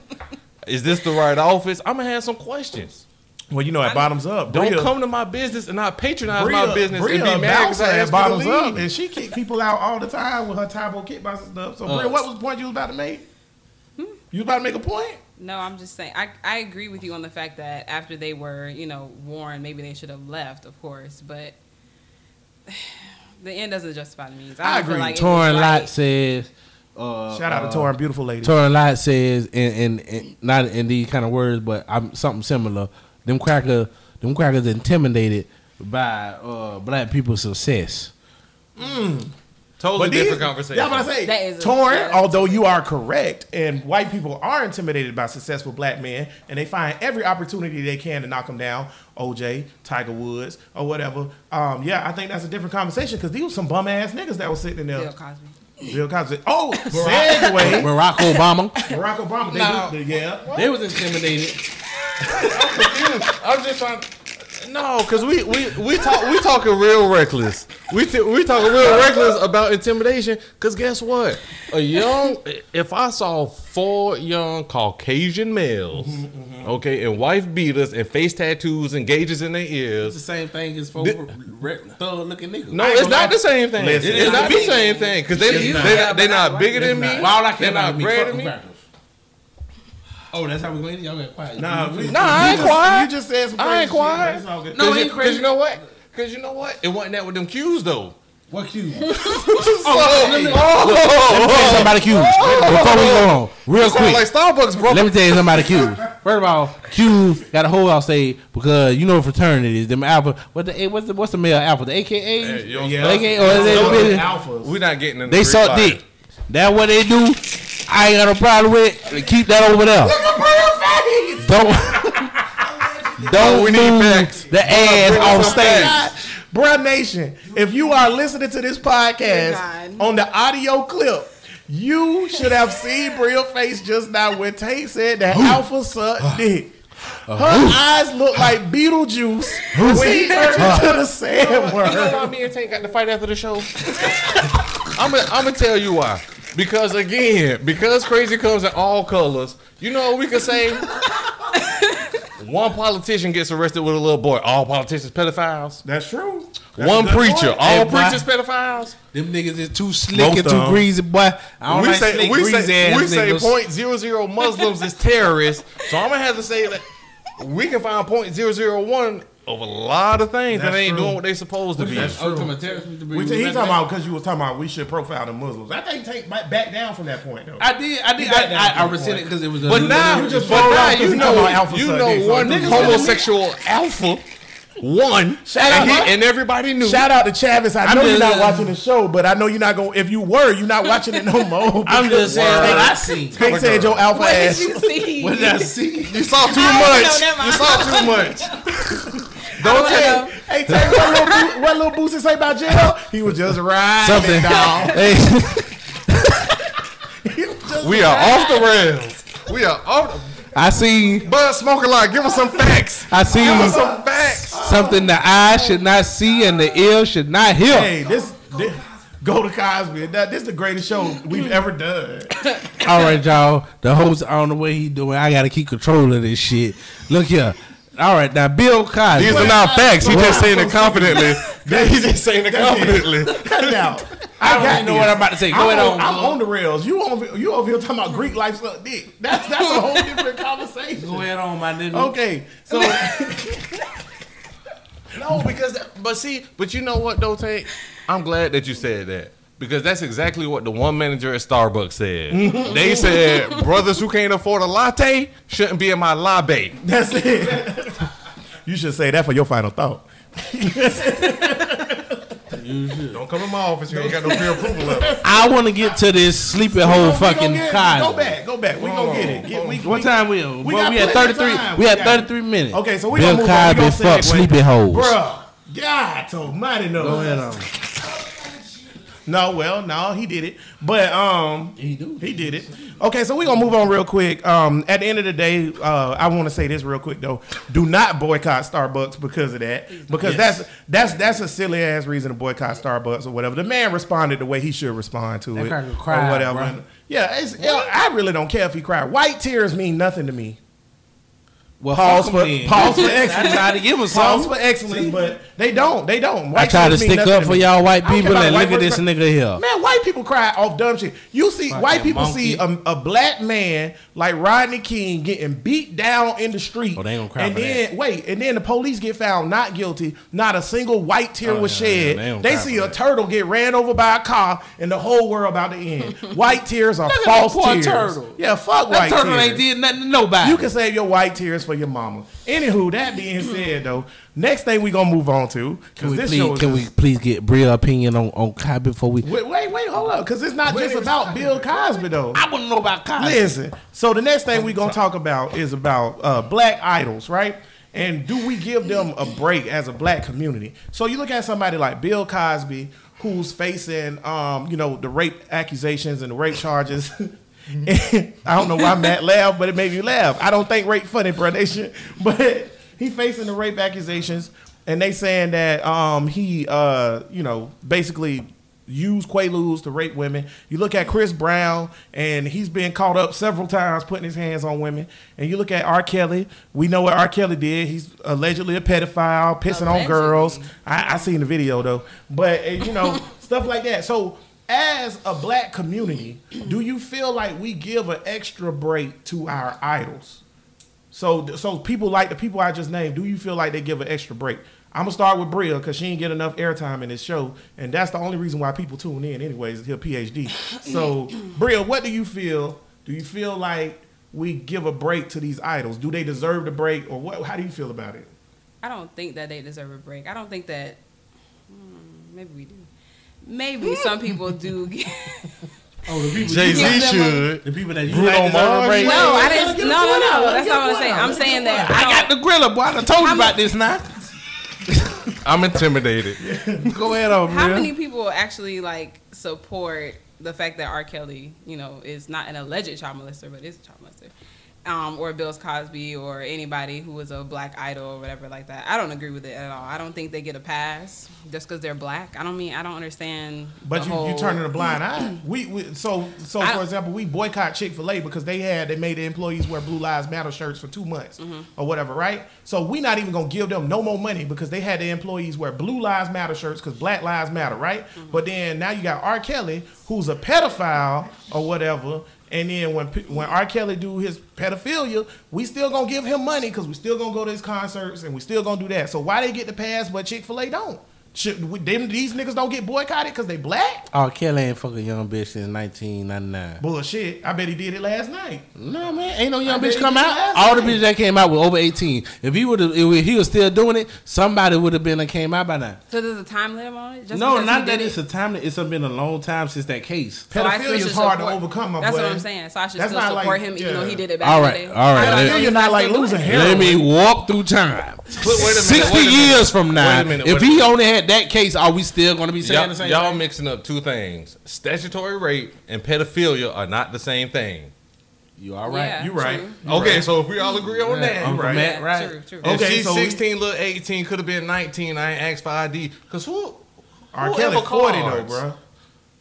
Is this the right office?" I'm gonna have some questions. Well, you know, at bottoms up, Don't Bria- come to my business and not patronize Bria, my business Bria and be mad because bouncer I at asked bottoms up, and she kick people out all the time with her Tae Bo kickboxing stuff. So, Bria, Uh, what was the point you was about to make? Hmm? You was about to make a point? No, I'm just saying. I, I agree with you on the fact that after they were, you know, warned, maybe they should have left, of course. But the end doesn't justify the means. I don't agree. Like it was Torn right. Lot says. Uh, Shout out uh, to Torn, beautiful lady. Torn Lot says, in, in, in not in these kind of words, but I'm something similar. Them cracker, them crackers intimidated by uh, black people's success. Totally these- different conversation. Yeah, I'm gonna say, That is a- torn. yeah. although you are correct, and white people are intimidated by successful black men, and they find every opportunity they can to knock them down. OJ, Tiger Woods, or whatever. Um, yeah, I think that's a different conversation because these were some bum ass niggas that was sitting in there. Bill Cosby. Bill Cosby. Oh, segue. Barack Obama, Barack Obama. They No. do- yeah. they was intimidated. I'm just trying. No, because we we we talk we talking real reckless. We t- we talking real reckless about intimidation. Because guess what? A young, if I saw four young Caucasian males, okay, and wife beaters and face tattoos and gauges in their ears, It's the same thing as for thug looking niggas. No, it's not the same thing. Listen, it's it's not not. the same thing because they It's they not. not, they not bigger than me. Why all I care They're about not is me bigger fucking than me. crackers. Oh, that's how we going. Y'all got quiet. Nah, we, Nah, I ain't you just, quiet. You just said some I ain't quiet. man. It's all good. No, Cause you, ain't crazy. Cause you know what? Cause you know what? It wasn't that with them Qs though. What cue? Oh, oh, Let me tell you oh, oh. something about the Q's. Before we go on, real quick. like Starbucks, bro. Let me tell you something about the Q's. First of all, Q's got a whole I'll say because you know fraternities. Them alpha. What the eh, what's the what's the male alpha? The AKA. Hey, Yeah. AKA or is Those are alphas. We're not getting in they suck dick. That what they do. I ain't got no problem with it. Keep that over there. Look at Braille face. Don't don't we need move facts. the ass bring us on some stage. facts. Bruh Nation, if you are listening to this podcast on the audio clip, you should have seen Bria's face just now when Tate said that Alpha sucked uh, dick. Uh, Her eyes look like Beetlejuice when he turned uh. into the sand You know why me and Tank got to fight after the show? I'm gonna I'm gonna tell you why. Because again, because crazy comes in all colors. You know what we could say? One politician gets arrested with a little boy. All politicians pedophiles. That's true. That's One preacher. point. All Hey, boy. preachers pedophiles. Them niggas is too slick Most and too them. greasy, boy. I don't we like say slick, we greasy say ass we say point zero zero Muslims is terrorists. So I'm gonna have to say that we can find point zero zero one of a lot of things that That's ain't true. doing what they supposed to be. From a terrorist, We t- he was talking about because you was talking about we should profile the Muslims. I think take back back down from that point though. I did, I did, You I, that I, I point. resented because it was. A But now, You just but now you know, talking alpha you know so one homosexual alpha, one, Shout and, out- he, and everybody knew. Shout out to Chavis. I I'm know you're not watching the show, but I know you're not going. to If you were, you're not watching it no more. I'm just saying Word. what I seen. They said your alpha What did ass. you see? What did I see? You saw too I much. know, You saw too much. Don't wanna know. hey, hey, tell me what little, Boo- what little Boosie say about jail? He was just riding Something. dog. Hey, He was We are off the rails. We are off. I seen, Bud smoke a lot. Give us some facts. I seen Give us some facts. something the eye should not see and the ear should not hear. Hey, this, this go to Cosby. That this is the greatest show we've ever done. All right, y'all. The host, I don't know what he doing. I gotta keep control of this shit. Look here. All right, now Bill Cosby. These are not facts. He just saying it confidently. He's just saying it confidently. Cut it out. I don't got even know this. what I'm about to say. Go I'm, ahead on, on. I'm on the rails. You over you over here talking about Greek life suck dick. That's that's a whole different conversation. Go ahead on, my nigga. Okay, so No, because that, but see, but you know what though, Tate? I'm glad that you said that. Because that's exactly what the one manager at Starbucks said. they said brothers who can't afford a latte shouldn't be in my lobby. that's it. you should say that for your final thought. Don't come in my office. You ain't got no pre-approval of. I want to get to this sleepy hole fucking get it. Go back, go back. We Hold gonna get it. Get, we, What we- time we on? We Well, got we had plenty of 33. time. We We had got- 33 minutes. Okay, so we Bill gonna move on. We Cosby gonna fuck segue. sleepy holes. Bruh, God almighty no. Go ahead on. No, well, no, he did it. But um He do. He did it. Okay, so we're gonna move on real quick. Um, at the end of the day, uh, I want to say this real quick though. Do not boycott Starbucks because of that. Because that's that's that's a silly ass reason to boycott Starbucks or whatever. The man responded the way he should respond to That it cracker or whatever. bro. Yeah, it's, I really don't care if he cried. White tears mean nothing to me. Well, pause for for 'em then. pause for I excellence. tried to give 'em pause something. for excellence, but they don't. They don't. I try to stick up to for y'all white I don't care people and look at this cry- nigga here. Man, white people cry off dumb shit. You see Fucking white people monkey. see a, a black man like Rodney King getting beat down in the street. Oh, they ain't gonna cry And for then wait, and then the police get found not guilty. Not a single white tear Oh, was yeah, yeah, shed. they don't they see a that. turtle get ran over by a car, and the whole world about to end. white tears are false that poor tears. turtle. Yeah, fuck That white turtle tears. ain't did nothing to nobody. You can save your white tears for your mama. Anywho, that being said, though, next thing we gonna move on to Can because we, this please, show is can we please get Bria opinion on on Kai before we? Wait, wait, wait, hold up, because it's not just about Bill Cosby though. I wouldn't know about Cosby. Listen, so the next thing we gonna talk about is about uh, black idols, right? And do we give them a break as a black community? So you look at somebody like Bill Cosby, who's facing, um, you know, the rape accusations and the rape charges. I don't know why Matt laughed, but it made me laugh. I don't think rape funny, bro. Nation, but he facing the rape accusations, and they saying that um, he, uh, you know, basically used Quaaludes to rape women. You look at Chris Brown, and he's been caught up several times putting his hands on women. And you look at R. Kelly. We know what R. Kelly did. He's allegedly a pedophile, pissing on girls. I, I seen the video though, but you know stuff like that. So. As a black community, do you feel like we give an extra break to our idols? So, so people like the people I just named. Do you feel like they give an extra break? I'm gonna start with Bria because she didn't get enough airtime in this show, and that's the only reason why people tune in, anyways. Is her PhD. So, Bria, what do you feel? Do you feel like we give a break to these idols? Do they deserve the break, or what? How do you feel about it? I don't think that they deserve a break. I don't think that. Hmm, maybe we do. Maybe some people do. Get, Oh, the people, Jay Give Z them a- should. the people that you Bruno like deserve Mars? break. no, I didn't. No, no, no. That's get not what I'm point saying. I'm saying that I I got the gorilla, boy. I done told you How about many- this now. I'm intimidated. Go ahead on, How Bria. many people actually like support the fact that R. Kelly, you know, is not an alleged child molester, but is a child molester, um, or Bill Cosby, or anybody who was a black idol or whatever like that? I don't agree with it at all. I don't think they get a pass just because they're black. I don't mean I don't understand. But you, whole, you turning a blind eye. We, we so so I- for example, we boycott Chick Fil A because they had they made the employees wear Blue Lives Matter shirts for two months Mm-hmm. or whatever, right? So we not even gonna give them no more money because they had the employees wear Blue Lives Matter shirts because Black Lives Matter, right? Mm-hmm. But then now you got R. Kelly who's a pedophile or whatever. And then when when R. Kelly do his pedophilia, we still gonna give him money because we still gonna go to his concerts and we still gonna do that. So why they get the pass but Chick Fil A don't? Should we, them, these niggas don't get boycotted because they black? R. Kelly ain't fucking young bitch since 1999. Bullshit. I bet he did it last night. No man, ain't no young I bet bitch come out. last All the bitches that came out were over 18. If he would have, if he was still doing it, somebody would have been and came out by now. So there's a time limit on it. Just no, not that it? it's a time. It's been a long time since that case. So I still Pedophilia is should hard to overcome, my That's boy. what I'm saying. So I should That's still not like- support him, even though he did it back All in right, the day. all right. I don't Let- know Pedophilia not like losing hair. Let me walk through time. Wait, wait a minute, 60 wait a minute. years from now, Wait a minute, if he only had that case, are we still going to be saying Y'all, the same y'all thing? mixing up two things. Statutory rape and pedophilia are not the same thing. You all right? Yeah, You right. true. Okay, so if we all agree on that, Uncle right. Matt, right? True, true. if Okay, she's so 16, little 18, could have been 19. I ain't asked for ID. Because who? R. who Kelly ever 40 though, bro.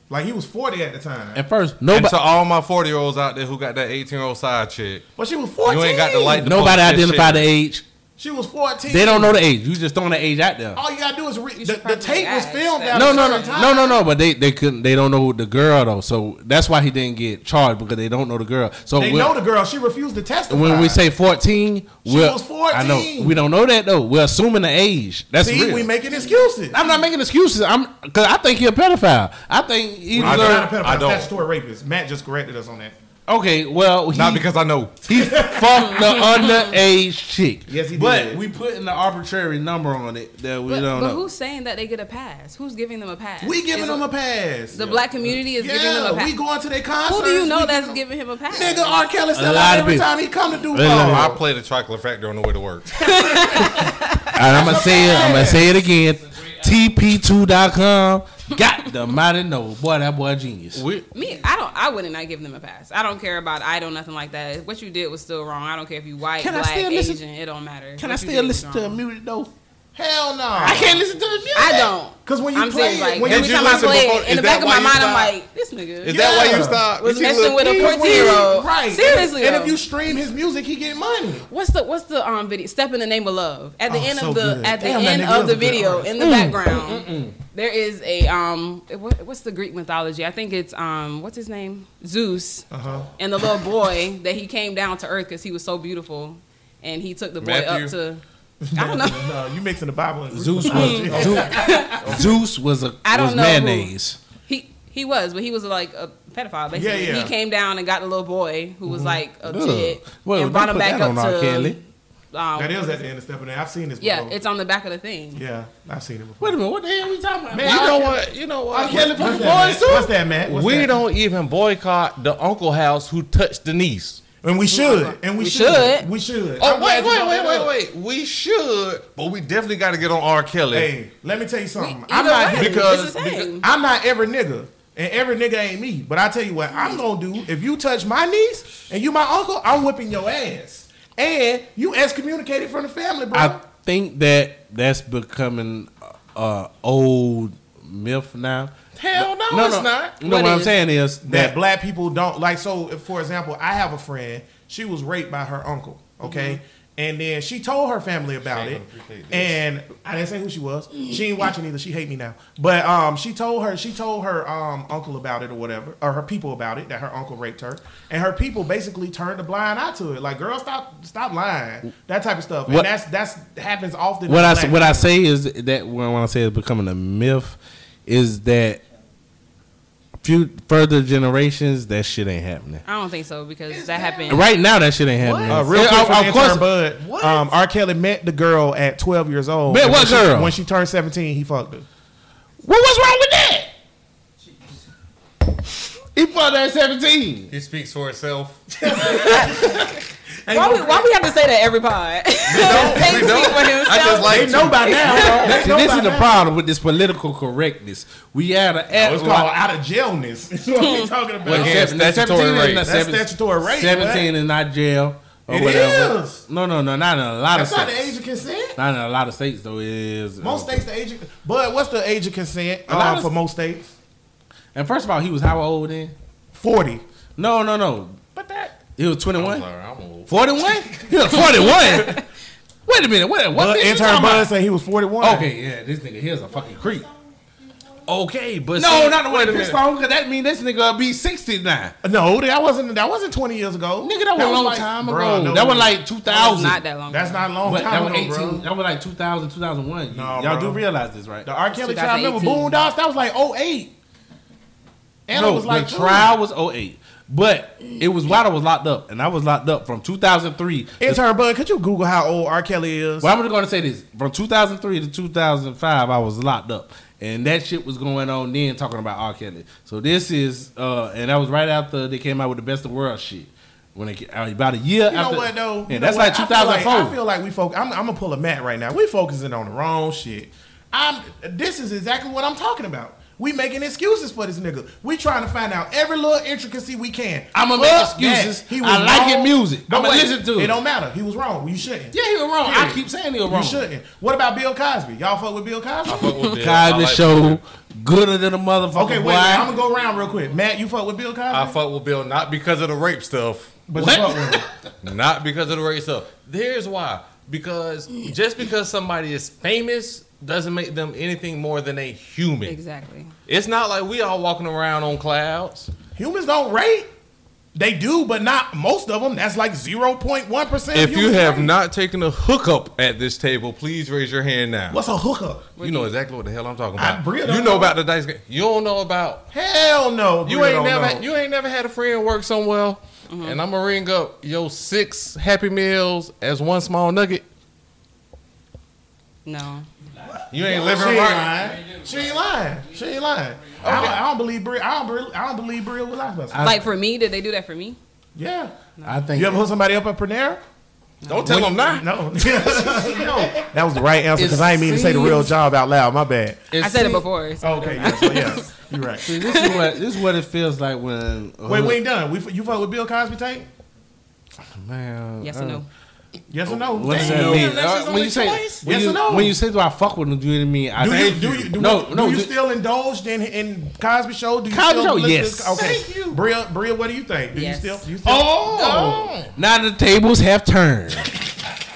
Like he was 40 at the time. At first, And to all my 40 year olds out there who got that 18 year old side chick, But she was 14. you ain't got to like the nobody identified the age. She was 14. They don't know the age. You just throwing the age out there. All you gotta do is read. You The, the tape was filmed that. at No, no, no, time. no, no, no. But they they couldn't. They don't know the girl though. So that's why he didn't get charged because they don't know the girl. So They we're- know the girl. She refused to testify. when we say fourteen, She we're, was I know 14. we don't know that though. We're assuming the age. That's see, real. we making excuses. I'm not making excuses. I'm because I think he's a pedophile. I think he's He's I not don't- a pedophile. I don't. Statutory rapist. Matt just corrected us on that. Okay. Well, he, Not because I know. he fucked the underage chick. Yes, he did. But did. we putting the arbitrary number on it that we But, don't but know. who's saying that they get a pass? Who's giving them a pass? We giving Is them it- a pass. The black community is giving them a pass. we going to their concerts. Who do you know we that's giving- giving him a pass? Nigga, R. Kelly sell lot out of every people. time he come to do Wait, wait, ball. I play the chocolate factory on the way to work. And I'm gonna say it. I'm gonna say it again. TP2.com. Got the mighty know. Boy, that boy genius. We, Me, I don't. I wouldn't not give them a pass. I don't care about I don't nothing like that. What you did was still wrong. I don't care if you white, black, still listen- Asian. It don't matter. Can What I still listen to a wrong. muted though? Hell no. I can't listen to the music. I don't. Cause when you I'm play serious. it, Like when every you time I play before- it, is in the back of my you mind, I'm like, this nigga Is that why you stopped? was You messing with a kids? 14 year old. Right. Seriously, And though. if you stream his music, he get money. What's the what's the um video? Step in the name of love. At the Oh, end so of the good. at the Damn, end of the video, in the background, there is a um what, what's the Greek mythology? I think it's um what's his name Zeus Uh-huh. and the little boy that he came down to earth because he was so beautiful, and he took the boy Matthew? up to I don't know. No, you mixing the Bible and Zeus was Zeus, Zeus was a I don't was know who. mayonnaise. He he was, but he was like a pedophile. Basically, Yeah, yeah. he came down and got the little boy who was like a Ugh. kid Well, and brought don't him back up on R. to. Kelly. Um, That is at the end of stepping in. I've seen this before. yeah, it's on the back of the thing. yeah, I've seen it before. Wait a minute, what the hell are we talking about? Man, You know what? You know R. what? Kelly What's fucking that, boys too? What's that, man? What's we that? don't even boycott the uncle house who touched the niece. And we should, and we, We should. should. we should. Oh I'm wait, wait, wait, wait, wait. We should, but we definitely got to get on R. Kelly. Hey, let me tell you something. We- I'm not way, because- it's the same. I'm not every nigga, and every nigga ain't me. But I tell you what, I'm gonna do. If you touch my niece and you my uncle, I'm whipping your ass, and you excommunicated from the family, bro. I think that that's becoming a old myth now. Hell no, No, it's not. No, What what I'm saying is that that black people don't like. So, if, for example, I have a friend. She was raped by her uncle. Okay. Mm-hmm. And then she told her family about it, ain't gonna appreciate this. and I didn't say who she was. She ain't watching either. She hate me now. But um, she told her she told her um uncle about it or whatever, or her people about it that her uncle raped her, and her people basically turned a blind eye to it. Like, girl, stop stop lying, that type of stuff. And What- that's that's happens often. what I black what I say is that when I want to say it's becoming a myth is that few further generations that shit ain't happening. I don't think so because that happened. Right now that shit ain't happening. Uh, real quick of- for of the course, intern Bud. Um, R. Kelly met the girl at 12 years old. Met what when she- girl? when she turned 17, he fucked her. what was wrong with that? He fucked her at 17. He speaks for itself. Why we, why we have to say that every pod? Take we don't. for. I just like They know by now. They know this by is the now. problem with this political correctness. We had an Oh, it's called out of jailness. That's what we're talking about. Well, yeah, Seven- statutory 17 is rape. not That's seven- statutory rape. 17 is not jail or It whatever. is. No, no, no, not in a lot That's of not the states. age of consent. Not in a lot of states though. It is Most states, the age of. But what's the age of consent A lot uh, of- for most states? And first of all, he was how old then? 40. No, no, no. But that. He was I'm 21. Sorry, I'm old. 41? He was 41. Wait a minute. What? What? Bud, bitch you intern talking Bud about? said he was 41. Okay, yeah, this nigga here's a fucking creep. Okay, but No, see, not the wait way a the minute. because that mean this nigga be 69. No, that wasn't. That wasn't 20 years ago. Nigga, that was a long like- time Bruh, ago. no. That was like That 2000. was not that long. That's ago. not a long But that time was ago, 18. bro. That was like 2000, 2001. No, Y'all bro. do realize this, right? The R. Kelly trial, remember 2018. Boondocks? That was like 08. And no, it was like the two. trial was 08. But it was while I was locked up, and I was locked up from 2003. to- Intern Bud, could you Google how old R. Kelly is? well, I'm going to say this: from 2003 to 2005, I was locked up, and that shit was going on then, talking about R. Kelly. So this is, uh, and that was right after they came out with the Best of World shit. When they uh, about a year You know after, what though? yeah, that's know like what? I feel like- 2004. I feel like we focus. I'm, I'm gonna pull a Matt right now. We focusing on the wrong shit. I'm. This is exactly what I'm talking about. We making excuses for this nigga. We trying to find out every little intricacy we can. I'ma make excuses. He was I like his wrong. music. Don't I'ma listen to it. it. It don't matter. He was wrong. You shouldn't. yeah, he was wrong. I keep saying he was wrong. You shouldn't. What about Bill Cosby? Y'all fuck with Bill Cosby? I fuck with Bill. I Cosby like show Bill. gooder than a motherfucker. Okay, wait, wait. I'm gonna go around real quick. Matt, you fuck with Bill Cosby? I fuck with Bill not because of the rape stuff. but What? you fuck with him. Not because of the rape stuff. Here's why. Because just because somebody is famous doesn't make them anything more than a human. Exactly. It's not like we all walking around on clouds. Humans don't rate. They do, but not most of them. That's like 0.1 percent. If you have not taken a hookup at this table, please raise your hand now. what's a hookup? You know exactly what the hell I'm talking about. Bria you know know. about the dice game. You don't know about. Hell no. You Bria ain't never. know. You ain't never had a friend work somewhere, mm-hmm. and I'm gonna ring up your six Happy Meals as one small nugget. No. You ain't living She living ain't lying. She ain't lying. She ain't lying. I, don't, I don't believe Bria. I don't. Believe, I don't believe Bria was like us. Like for me, did they do that for me? Yeah. I think You ever hook somebody up at Panera? Don't tell them now. No. no. That was the right answer because I ain't mean to say the real job out loud. My bad. I said it before. So Okay. Yeah. So yeah. You're right. See, this is what this is what it feels like when. Wait, we ain't done. We you fuck with Bill Cosby tape? man. Yes uh, or no? Yes or no? What does Damn. that mean? That's Uh, when only you say choice. when Yes you, or no? when you say do I fuck with them, do you mean I do you thank do you do, no do no you do- still indulge in in Cosby Show? Do you Cosby still Show, listen to yes. this- Okay, Thank you. Bria, Bria, what do you think? Do Yes. you still? Do you still? Oh, now the tables have turned.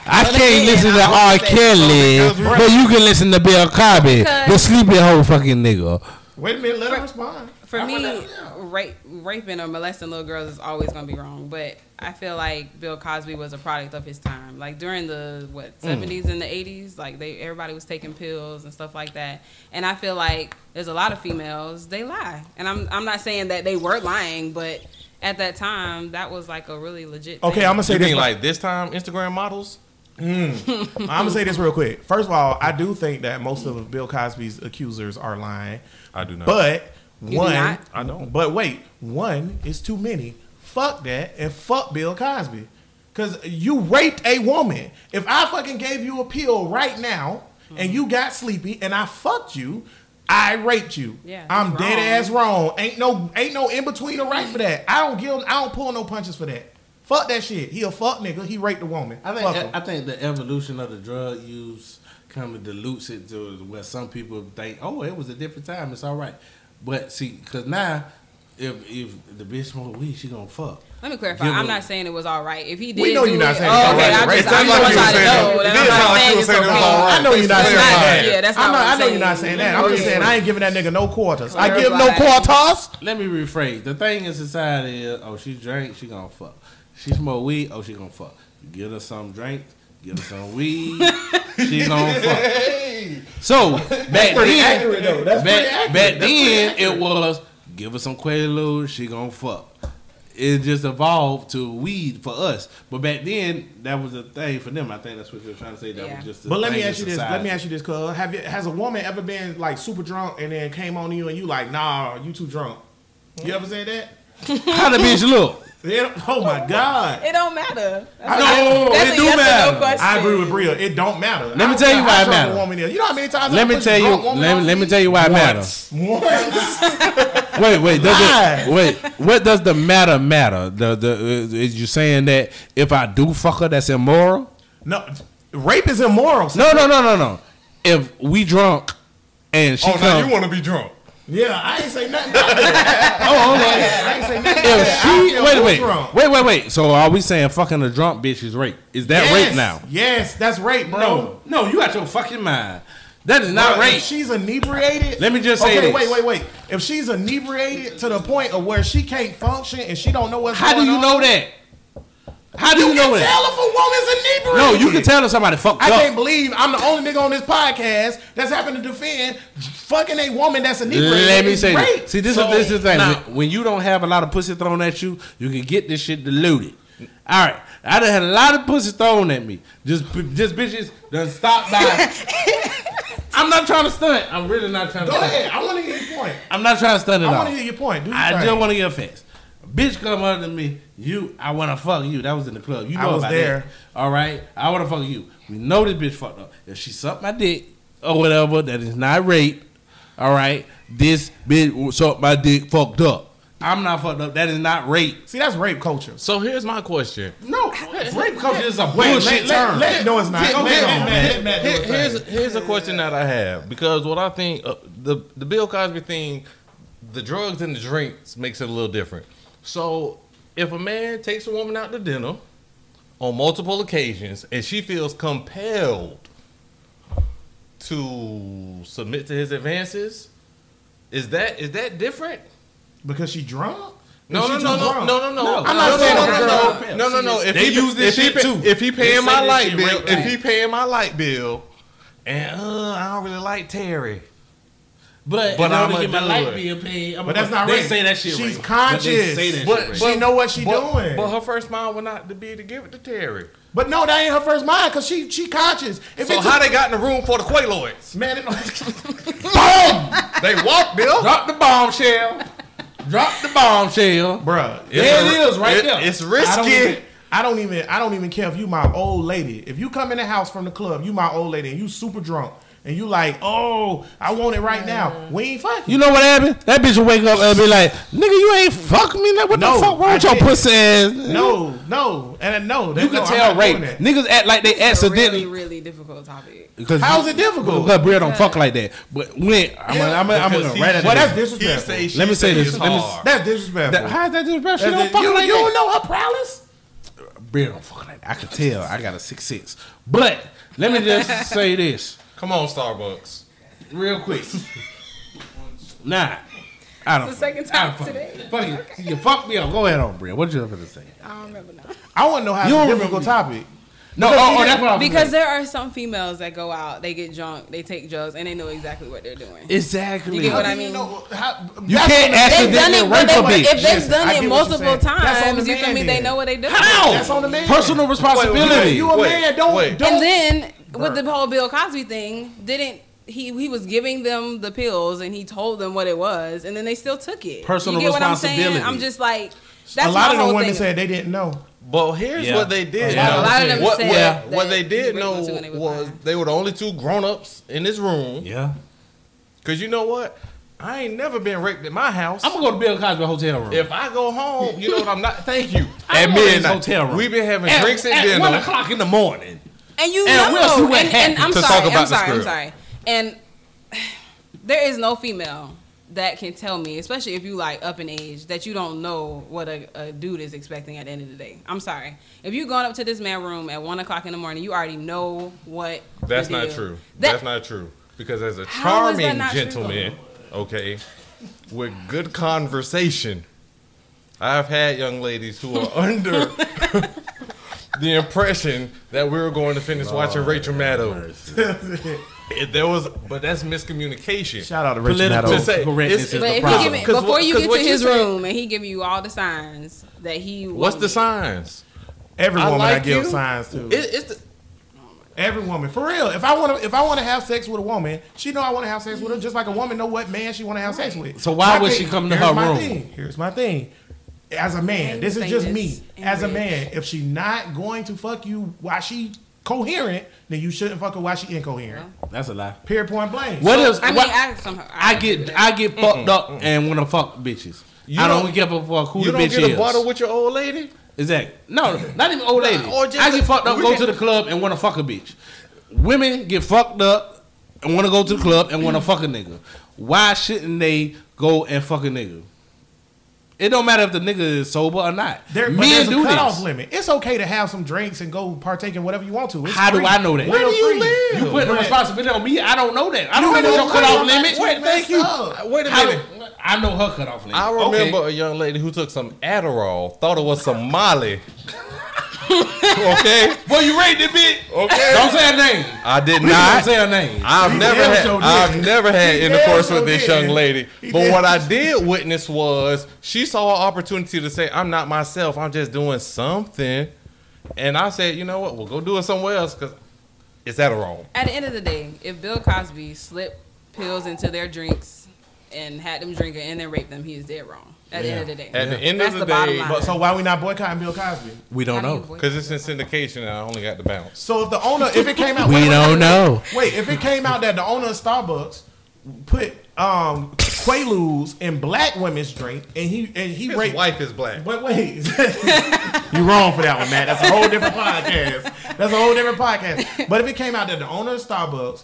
I But can't again, listen to I R. would say- Kelly, but you can listen to Bill Cosby, the Because- sleepy whole fucking nigga. Wait a minute, let her respond. For I me, rape, raping or molesting little girls is always going to be wrong. But I feel like Bill Cosby was a product of his time. Like during the what Mm. seventies and the eighties, like they everybody was taking pills and stuff like that. And I feel like there's a lot of females they lie, and I'm I'm not saying that they were lying, but at that time that was like a really legit. Okay, thing. I'm gonna say You this. mean like this time Instagram models? I'm gonna say this real quick. First of all, I do think that most of Bill Cosby's accusers are lying, I do not. but do one, not? I don't. But wait, one is too many. Fuck that and fuck Bill Cosby, cause you raped a woman. If I fucking gave you a pill right now and you got sleepy and I fucked you. I raped you. Yeah, I'm that's dead wrong. ass wrong. Ain't no ain't no in between or right for that. I don't give I don't pull no punches for that. Fuck that shit. He a fuck nigga. He raped a woman. I think him. I think the evolution of the drug use kind of dilutes it to where some people think, oh, it was a different time. It's all right, but see, because now if if the bitch smoke weed, she gonna fuck. Let me clarify. Give I'm a- not saying it was all right. If he did, We know you're not it- saying oh, it's all okay, right. I'm It just, sounds I like you were to saying know that. that It I'm did not like saying you were it's saying it was okay. all right. I know you're not It's saying not- that. Yeah, that's not I'm not, I'm I know you're not saying that. I'm just saying I ain't giving that nigga no quarters. I give no quarters. Let me rephrase. The thing in society is, oh, she drank, she gonna fuck. She smoke weed, oh, she gonna fuck. Give her some drink, give her some weed, she gonna fuck. So back then, accurate, though. That's back, accurate. back That's then accurate. it was give her some Quaalude, she gonna fuck. It just evolved to weed for us, but back then that was a thing for them. I think that's what you're trying to say. That Yeah. was just. A But let me thing in ask you this. Let me ask you this, cuz. Have you, has a woman ever been like super drunk and then came on you and you like, nah, you too drunk? You ever said that? How the bitch look? Yeah. Oh my God. It don't matter. That's No, a, that's it a do yes matter. no. I agree with Bria. It don't matter. Let me tell you why it matters. Woman. You know how many times I Let me tell you. Let, off let me me? tell you why it matters. Once. Once. Wait, wait. Does Why? it, wait. What does the matter matter? The the uh, is you saying that if I do fuck her, that's immoral? No, rape is immoral. No, no, no, no, no. If we drunk and she Oh, now come, you want to be drunk? Yeah, I ain't say nothing. Oh, okay. I ain't say nothing. If she wait, wait, wait, wait, wait. So are we saying fucking a drunk bitch is rape? Is that yes, rape now? Yes, that's rape, bro. No, no. You got your fucking mind. That is not Bro, rape. If she's inebriated. Let me just say okay, this. wait, wait, wait. If she's inebriated to the point of where she can't function and she don't know what's going on. How do you on, know that? How do You, you, know can that? tell if a woman's inebriated. No, you can tell if somebody fucked I up. can't believe I'm the only nigga on this podcast that's having to defend fucking a woman that's inebriated. Let me say rape. this. See, this So, is this is the thing. now- when, when you don't have a lot of pussy thrown at you, you can get this shit diluted. All right, I done had a lot of pussy thrown at me. Just just bitches done stop by. I'm not trying to stunt. I'm really not trying to Go ahead. I want to hear your point. I'm not trying to stunt at I all. want to hear your point. Do I thing. just want to get facts. Bitch come up to me. You, I want to fuck you. That was in the club. You know I know was about there. that. All right, I want to fuck you. We know this bitch fucked up. If she sucked my dick or whatever, that is not rape. All right, this bitch sucked my dick, fucked up. I'm not fucked up. That is not rape. See, that's rape culture. So here's my question. No, rape culture is a Wait, bullshit let, term. let, let, no, it's not. Here- Let, here- let, Matt- let Matt do here's here's a question that I have because what I think uh, the the Bill Cosby thing, the drugs and the drinks makes it a little different. So if a man takes a woman out to dinner on multiple occasions and she feels compelled to submit to his advances, is that is that different? because she drunk. No, Is no, she no, too no, drunk? no, no, no. I'm not saying no, a no, girl- no, no, no, no. If They he use this if shit pay- too. If he paying my light shit bill, rape if too. he paying my light bill, and uh, I don't really like Terry. But, But in order I'ma to get my do light it. bill paid, I'm But that's not they rape. say that shit. She's rape. conscious. But they say that But- shit. rape. She know what she but, doing. But her first mind would not to be to give it to Terry. But no, that ain't her first mind because she she conscious. If So it's how a, they got in the room for the Quaaludes? man, it, They walked, Bill. Drop the bombshell. Drop the bombshell. bruh. There It's it a- is, right it- there. It's I don't, risky. even, I don't even I don't even care if you my old lady. If you come in the house from the club, you my old lady, and you super drunk. And you like, oh, I want it right now. We ain't fucking. You know what happened? That bitch will wake up and be like, "Nigga, you ain't fuck me. Like, what No, the fuck wrong I with your pussy ass?" no, no, and I know that you can no, tell not rape. Niggas act like they It's a accidentally. really, really difficult topic. Because How's it difficult? Because Bria don't fuck like that. But when I'm gonna, I'm gonna, I'm gonna he- write it. Well, that's disrespectful. say, she Let me say this. It's Let me- hard. That's disrespectful. That, how is that disrespectful? She don't fuck you, like you that. don't know her prowess. Bria don't fuck like that. I can tell. I got a six six. But let me just say this Come on, Starbucks. real quick. Nah. I don't. It's the second time fuck- today. Fuck you. You fuck me up. Go ahead on, Bria. What you gonna say? I don't remember now. I want to know how You it's a don't difficult remember- topic. No, Because oh, oh, that's what I'm Because there are some females that go out, they get drunk, they take drugs, and they know exactly what they're doing. Exactly. You get what I You mean? know, how, You can't on the- They've done it, Accidentally but rape they, a bitch. if they've done it get what you're multiple saying. That's on the times, you feel me? then. They know what they doing. How? That's on the man. Personal responsibility. You a Wait, man? Don't wait. don't. And then with the whole Bill Cosby thing, didn't he? He was giving them the pills, and he told them what it was, and then they still took it. Personal you get what I'm saying? responsibility. I'm just like, that's a lot my of whole the women thing. said they didn't know. But here's Yeah. what they did. Yeah. A lot of them what, said what, that what they did know them too when they was was fine. they were the only two grown ups in this room. Yeah. Cause you know what? I ain't never been raped at my house. I'm gonna go to Bill Cosby hotel room. if I go home, you know what I'm not. Thank you. At going midnight, hotel room. we've been having at, drinks at, at dinner. one o'clock in the morning. And you And know, and, and I'm. To sorry, talk about I'm sorry, I'm sorry. And there is no female that can tell me, especially if you like up in age, that you don't know what a, a dude is expecting at the end of the day. I'm sorry. If you going up to this man room at one o'clock in the morning, you already know what. That's not true. That- That's not true. Because as a How is that charming not true? gentleman, okay, with good conversation, I've had young ladies who are under the impression that we were going to finish watching Rachel Maddow. It- there was, but that's miscommunication. Shout out to Rachel Political Maddow. To say- correctness it's- is But if you give me, 'Cause before what- you 'cause get to his said- room and he give you all the signs that he What's want the signs? Every I woman I like give you. signs to. It, it's the, Every woman, for real. If I want to, if I want to have sex with a woman, she know I want to have sex with her, just like a woman know what man she want to have sex with. So why My would thing- she come to her room? Thing, here's my thing. As a man, And this is just me. and As a man, if she not going to fuck you while she coherent, then you shouldn't fuck her while she incoherent. That's a lie. Period. Point blank. What is? I mean, what- I, somehow, I get I get fucked up and want to fuck bitches. You I don't, don't- give a fuck who the bitch is. you don't get a bottle with your old lady. Exactly. No, not even old lady. Or just I get a- fucked up, go can- to the club and want to fuck a bitch. Women get fucked up and want to go to the club and want to fuck a nigga. Why shouldn't they go and fuck a nigga? It don't matter if the nigga is sober or not. There, but Men there's a do cutoff this. limit. It's okay to have some drinks and go partake in whatever you want to. It's How do. I know that? Real Where do you free. live? You put the responsibility on me. I don't know that. I don't You know know your what cutoff I'm limit. Wait, Thank you. Wait a How minute. I know her cutoff limit. I Okay. remember a young lady who took some Adderall, thought it was some Molly. Okay, Boy, you rate that bitch. okay. Don't say her name. I did Don't not. say her name. I've He never had. sure. I've never had He intercourse damn with this sure young lady. He But damn- what I did witness was she saw an opportunity to say, "I'm not myself. I'm just doing something." And I said, "You know what? We'll go do it somewhere else because it's wrong? At the end of the day, if Bill Cosby slipped pills into their drinks and had them drink it and then raped them, he is dead wrong. At the end of the day. At the end That's of the the, bottom day, line. But so why we not boycotting Bill Cosby? We don't How do you know. avoid because it's in syndication, and I only got the bounce. So if the owner, if it came out, We wait, wait, don't wait, know. Wait, if it came out that the owner of Starbucks put um Quaaludes in black women's drink and he and he His raped. wife is black. But wait, you wrong for that one, Matt. That's a whole different podcast. That's a whole different podcast. But if it came out that the owner of Starbucks,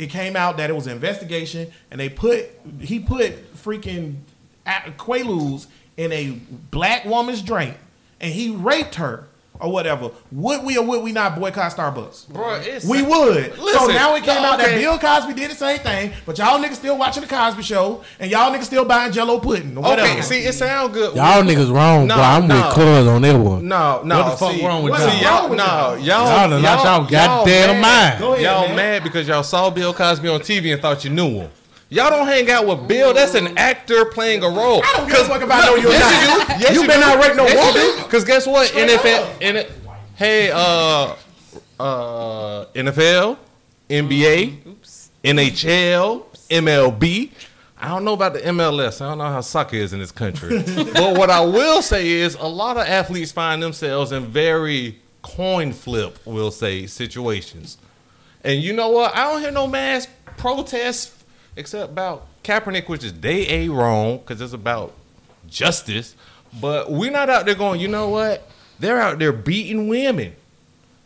it came out that it was an investigation, and they put he put freaking a- Quaaludes in a black woman's drink, and he raped her or whatever. Would we or would we not boycott Starbucks? Bro, it's We would. so now it came no, out that. Bill Cosby did the same thing, but y'all niggas still watching the Cosby Show, and y'all niggas still buying Jello pudding or whatever. Okay, see, it sound good. Y'all niggas wrong, No, bro. I'm no. with Cuz on that one. No, no. What the fuck see, wrong with y'all? See, y'all, with no, y'all? y'all, Y'all done lost y'all goddamn mad. mind. Go ahead, y'all man. mad because y'all saw Bill Cosby on TV and thought you knew him. Y'all don't hang out with Bill. That's an actor playing a role. I don't give a fuck if I know you yes, not. you do. Yes, You you better do. not rape no woman. Because guess what? Straight NFL, in it, hey, uh, uh, NFL, NBA, NHL, MLB. I don't know about the MLS. I don't know how soccer is in this country. but what I will say is a lot of athletes find themselves in very coin flip, we'll say, situations. And you know what? I don't hear no mass protests except about Kaepernick, which is day A wrong because it's about justice. But we're not out there going, you know what? They're out there beating women.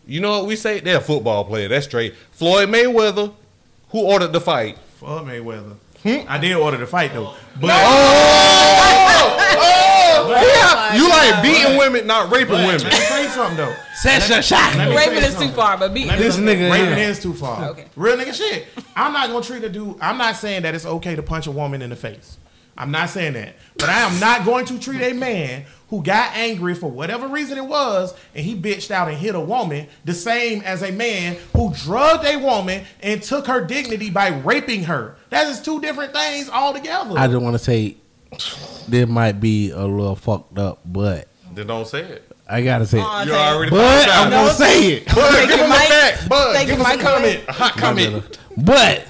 You know what we say? They're a football player. That's straight. Floyd Mayweather, who ordered the fight? Floyd Mayweather. Hmm? I did order the fight though. But oh! Oh! Oh yeah, you like beating women, not raping let women. Me tell something though. Session shot. Let me tell Raping is too far, but beating. This nigga Raping is too far. Okay. Real nigga shit. I'm not gonna treat a dude. I'm not saying that it's okay to punch a woman in the face. I'm not saying that. But I am not going to treat a man who got angry for whatever reason it was and he bitched out and hit a woman the same as a man who drugged a woman and took her dignity by raping her. That is two different things altogether. I just want to say, this might be a little fucked up, but Then don't say it. I gotta say, Aw, it. You Tay. already but I'm gonna say it. Bud, Thank give you, him a Mike. fact. Bud, Thank give you, us a Mike. comment. A hot comment. But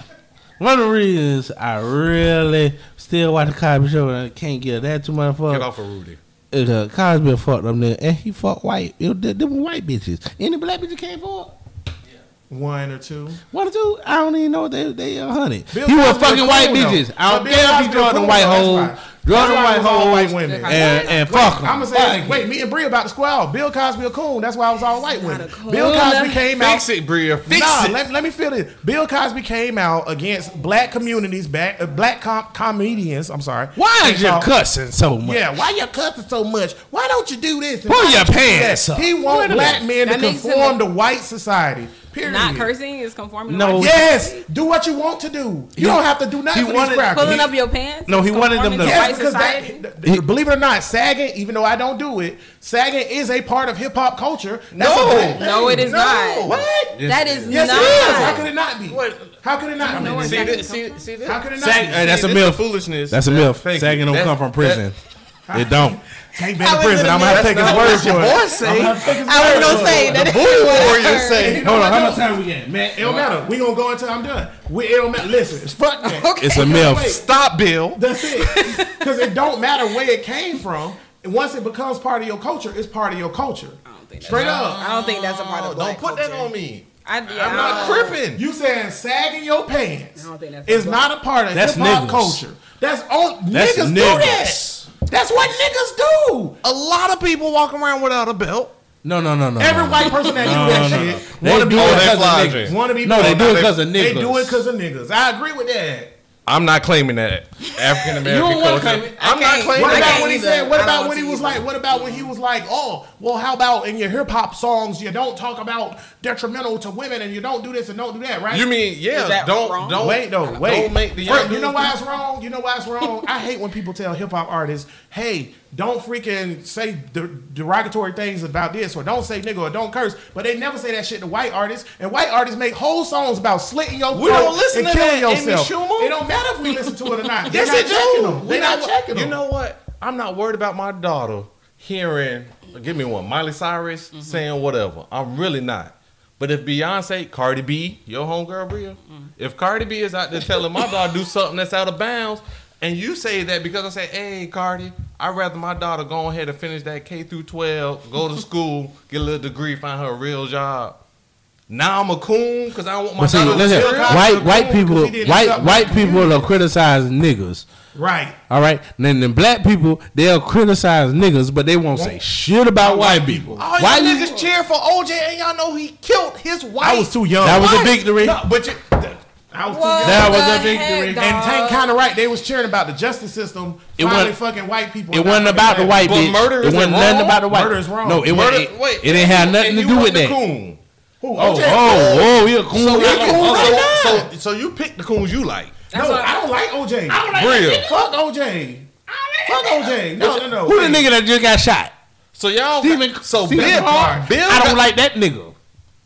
one of the reasons I really still watch the Cosby Show and I can't get that too much Get fuck off of Rudy. is uh, Cosby a fucked up nigga and he fucked white. It, was- them were white bitches. Any black bitches came for it? One or two. One or two? I don't even know they they a hundred. Bill He was fucking white coon, though. bitches. I don't But Bill care if he a draw them white though, hoes, why. draw That's them white it hoes, white women. and and fuck them. I'm gonna say, wait, me and Brie about to square off. Bill Cosby a coon. That's why I was all white women. Bill Cosby came out. Fix it, Bria. Fix nah, it. Let, let me feel this. Bill Cosby came out against black communities, black, uh, black com- comedians. I'm sorry. Why are you cussing so much? Yeah, why you cussing so much? Why don't you do this? Pull your don't you do that? pants up. He want Wait a black men to conform to white society. Period. Not cursing is conforming. to No. white Yes, do what you want to do. You don't have to do nothing he for wanted- these crackers. Pulling He- up your pants. No, he wanted them to- to Yes, because that, th- believe it or not, sagging, even though I don't do it, sagging is a part of hip hop culture. That's No. a black No, thing. it is not. What? that is Yes, not. it is. How could it not be? What? How could it not know be? where See sagging this? See, see this? How could it not Sag- be? hey, that's a See, myth. Foolishness. That's a Yeah, myth. Sagging don't come from prison. It don't. Can't be in prison. it a I'm gonna have to take his That's word for it. your boy say. I'm gonna have to take his I was gonna say that. Bull is what warrior say. Hold on, how much time we got? Man, It don't matter. We gonna go until I'm done. We, it don't matter. Listen, it's fuck that. Okay. It's a myth. Stop, Bill. That's it. Because it don't matter where it came from. And once it becomes part of your culture, it's part of your culture. I don't think Straight up. I don't think that's a part of Don't put that on me. I, yeah, I'm I not don't- tripping. You saying sagging your pants I don't think that's is a- not a part of hip hop culture. That's on That's niggas, do niggas. that. That's what niggas do. A lot of people walk around without a belt. No, no, no, no. Every no. white person that No, do that no, no. shit They wanna be it Oh, black. they because of niggas. Want to be No, they do it because of niggas. They do it because of niggas. I agree with that. I'm not claiming that African American culture. claim it. I'm not can't. claiming What about when he either. said? What about when he was either. like? What about when he was like, oh, well, how about in your hip hop songs you don't talk about detrimental to women and you don't do this and don't do that, right? You mean yeah? Is that Don't wrong? don't wait though, wait. Don't make the First, young you know dudes why it's wrong? You know why it's wrong? I hate when people tell hip hop artists, "Hey, don't freaking say de- derogatory things about this, or don't say nigga, or don't curse." But they never say that shit to white artists, and white artists make whole songs about slitting your throat We don't listen and to killing that, Amy yourself. Schumer. It don't matter if we listen to it or not. They're Yes, not it checking do. them. They're You not know what? checking You them. know what? I'm not worried about my daughter hearing. Give me one, Miley Cyrus Mm-hmm. saying whatever. I'm really not. But if Beyonce, Cardi B, your homegirl Bria, Mm-hmm. if Cardi B is out there telling my daughter do something that's out of bounds, and you say that because I say, hey Cardi, I'd rather my daughter go ahead and finish that K through 12, go to school, get a little degree, find her a real job. Now I'm a coon because I don't want my But see, daughter to listen, still Cosby white was white cool 'cause he people, white white people will criticize niggas. Right. All right, then the black people they'll criticize niggas, but they won't say shit about white people. All Why y'all you- niggas cheer for OJ and y'all know he killed his wife. I was too young. That was a What? victory. No, but you, I was too young. That was a victory. heck, And dog? And Tank kind of right. They was cheering about the justice system. It wasn't- fucking white people. It wasn't about the fucking white But bitch. murder it is wasn't nothing about the white. Murder is wrong. No, it Murder, wasn't. wait, it didn't have nothing to do with that. Coon. Who? Oh, OJ? oh, oh, he a coon. So, like you- a- right so, oh, so, so you pick the coons you like. That's no, what- I don't like OJ. I don't like Real. Fuck OJ. Fuck OJ. No, no, no. Who the nigga that just got shot? So y'all, Stephen- so Stephen Bill, Bill, I don't got- like that nigga.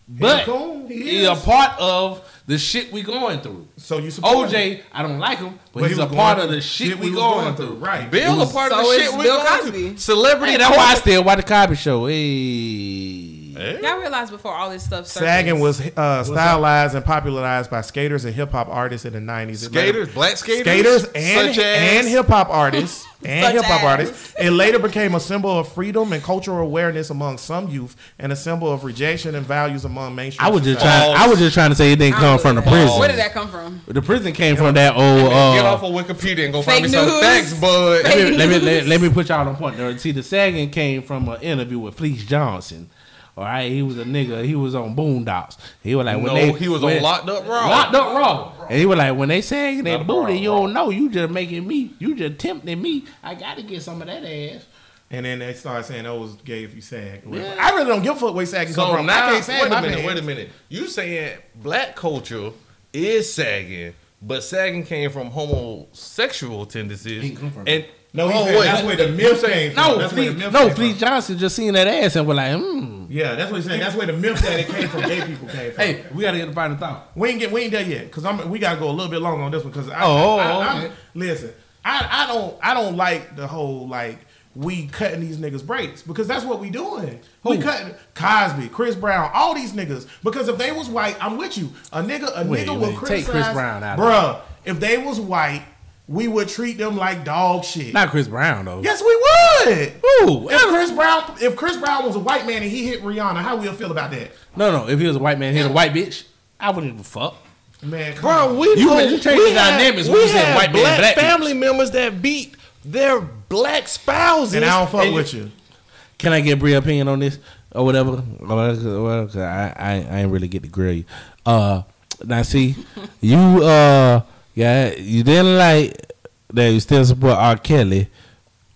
But coon. He he's a part of the shit we going through. So you support him. OJ, I don't like him, but, But he's he a part of the shit we was going through. Right. Bill a part of the shit we Bill going Cosby. through. Celebrity. Hey, that's why I still watch the Cosby Show. Hey, Hey. Y'all realize before all this stuff started. Sagging was uh, stylized and popularized by skaters and hip hop artists in the nineties. Skaters, black skaters, skaters and and hip hop artists and hip hop artists. It later became a symbol of freedom and cultural awareness among some youth, and a symbol of rejection and values among mainstream. I was just trying. I was just trying to say it didn't come don't from the prison. Where did that come from? The prison came from that old. Get Uh, off of Wikipedia and go find me some news. facts, bud. let, me, let, me, let, let me put y'all on point. There. See, the sagging came from an interview with Fleece Johnson. All right, he was a nigga. He was on Boondocks. He was like, when no, they, he was when- on Locked Up Raw. Locked up raw. And he was like, when they sagging Not that booty, you don't know. You just making me. You just tempting me. I got to get some of that ass. And then they started saying, "Oh, it was gay if you sag." Yeah. I really don't give a fuck where sagging come So from. now, I can't sag wait a minute, pants. wait a minute. You saying black culture is sagging, but sagging came from homosexual tendencies. He come from- and No, he oh, wait. that's where the myth came from. No, that's where the no, from. Johnson just seen that ass and was like, hmm. Yeah, that's what he's saying. That's where the myth that it came from gay people came from. Hey, we got to get the final thought. We ain't get we ain't there yet because I'm we gotta go a little bit longer on this one because I, Oh, I, I, okay. I'm- listen I I don't I don't like the whole like we cutting these niggas breaks because that's what we doing. We Who? cutting Cosby, Chris Brown, all these niggas because if they was white, I'm with you. A nigga a Wait, nigga wait, will take criticize. Chris Brown out bruh. If they was white, we would treat them like dog shit. Not Chris Brown, though. yes, we would. Who? If Chris Brown, if Chris Brown was a white man and he hit Rihanna, how we'll feel about that? No, no. If he was a white man, he was a white bitch. I wouldn't give a fuck. Man, come Bro, on. we You know- been- you changed we the have- dynamics when we said have white man, black, black family members that beat their black spouses. and I don't fuck with you. Can I get Brie opinion on this or whatever? Well, well, 'cause I, I I ain't really get to grill you. Uh, now see, you uh, yeah, you didn't like that. You still support R. Kelly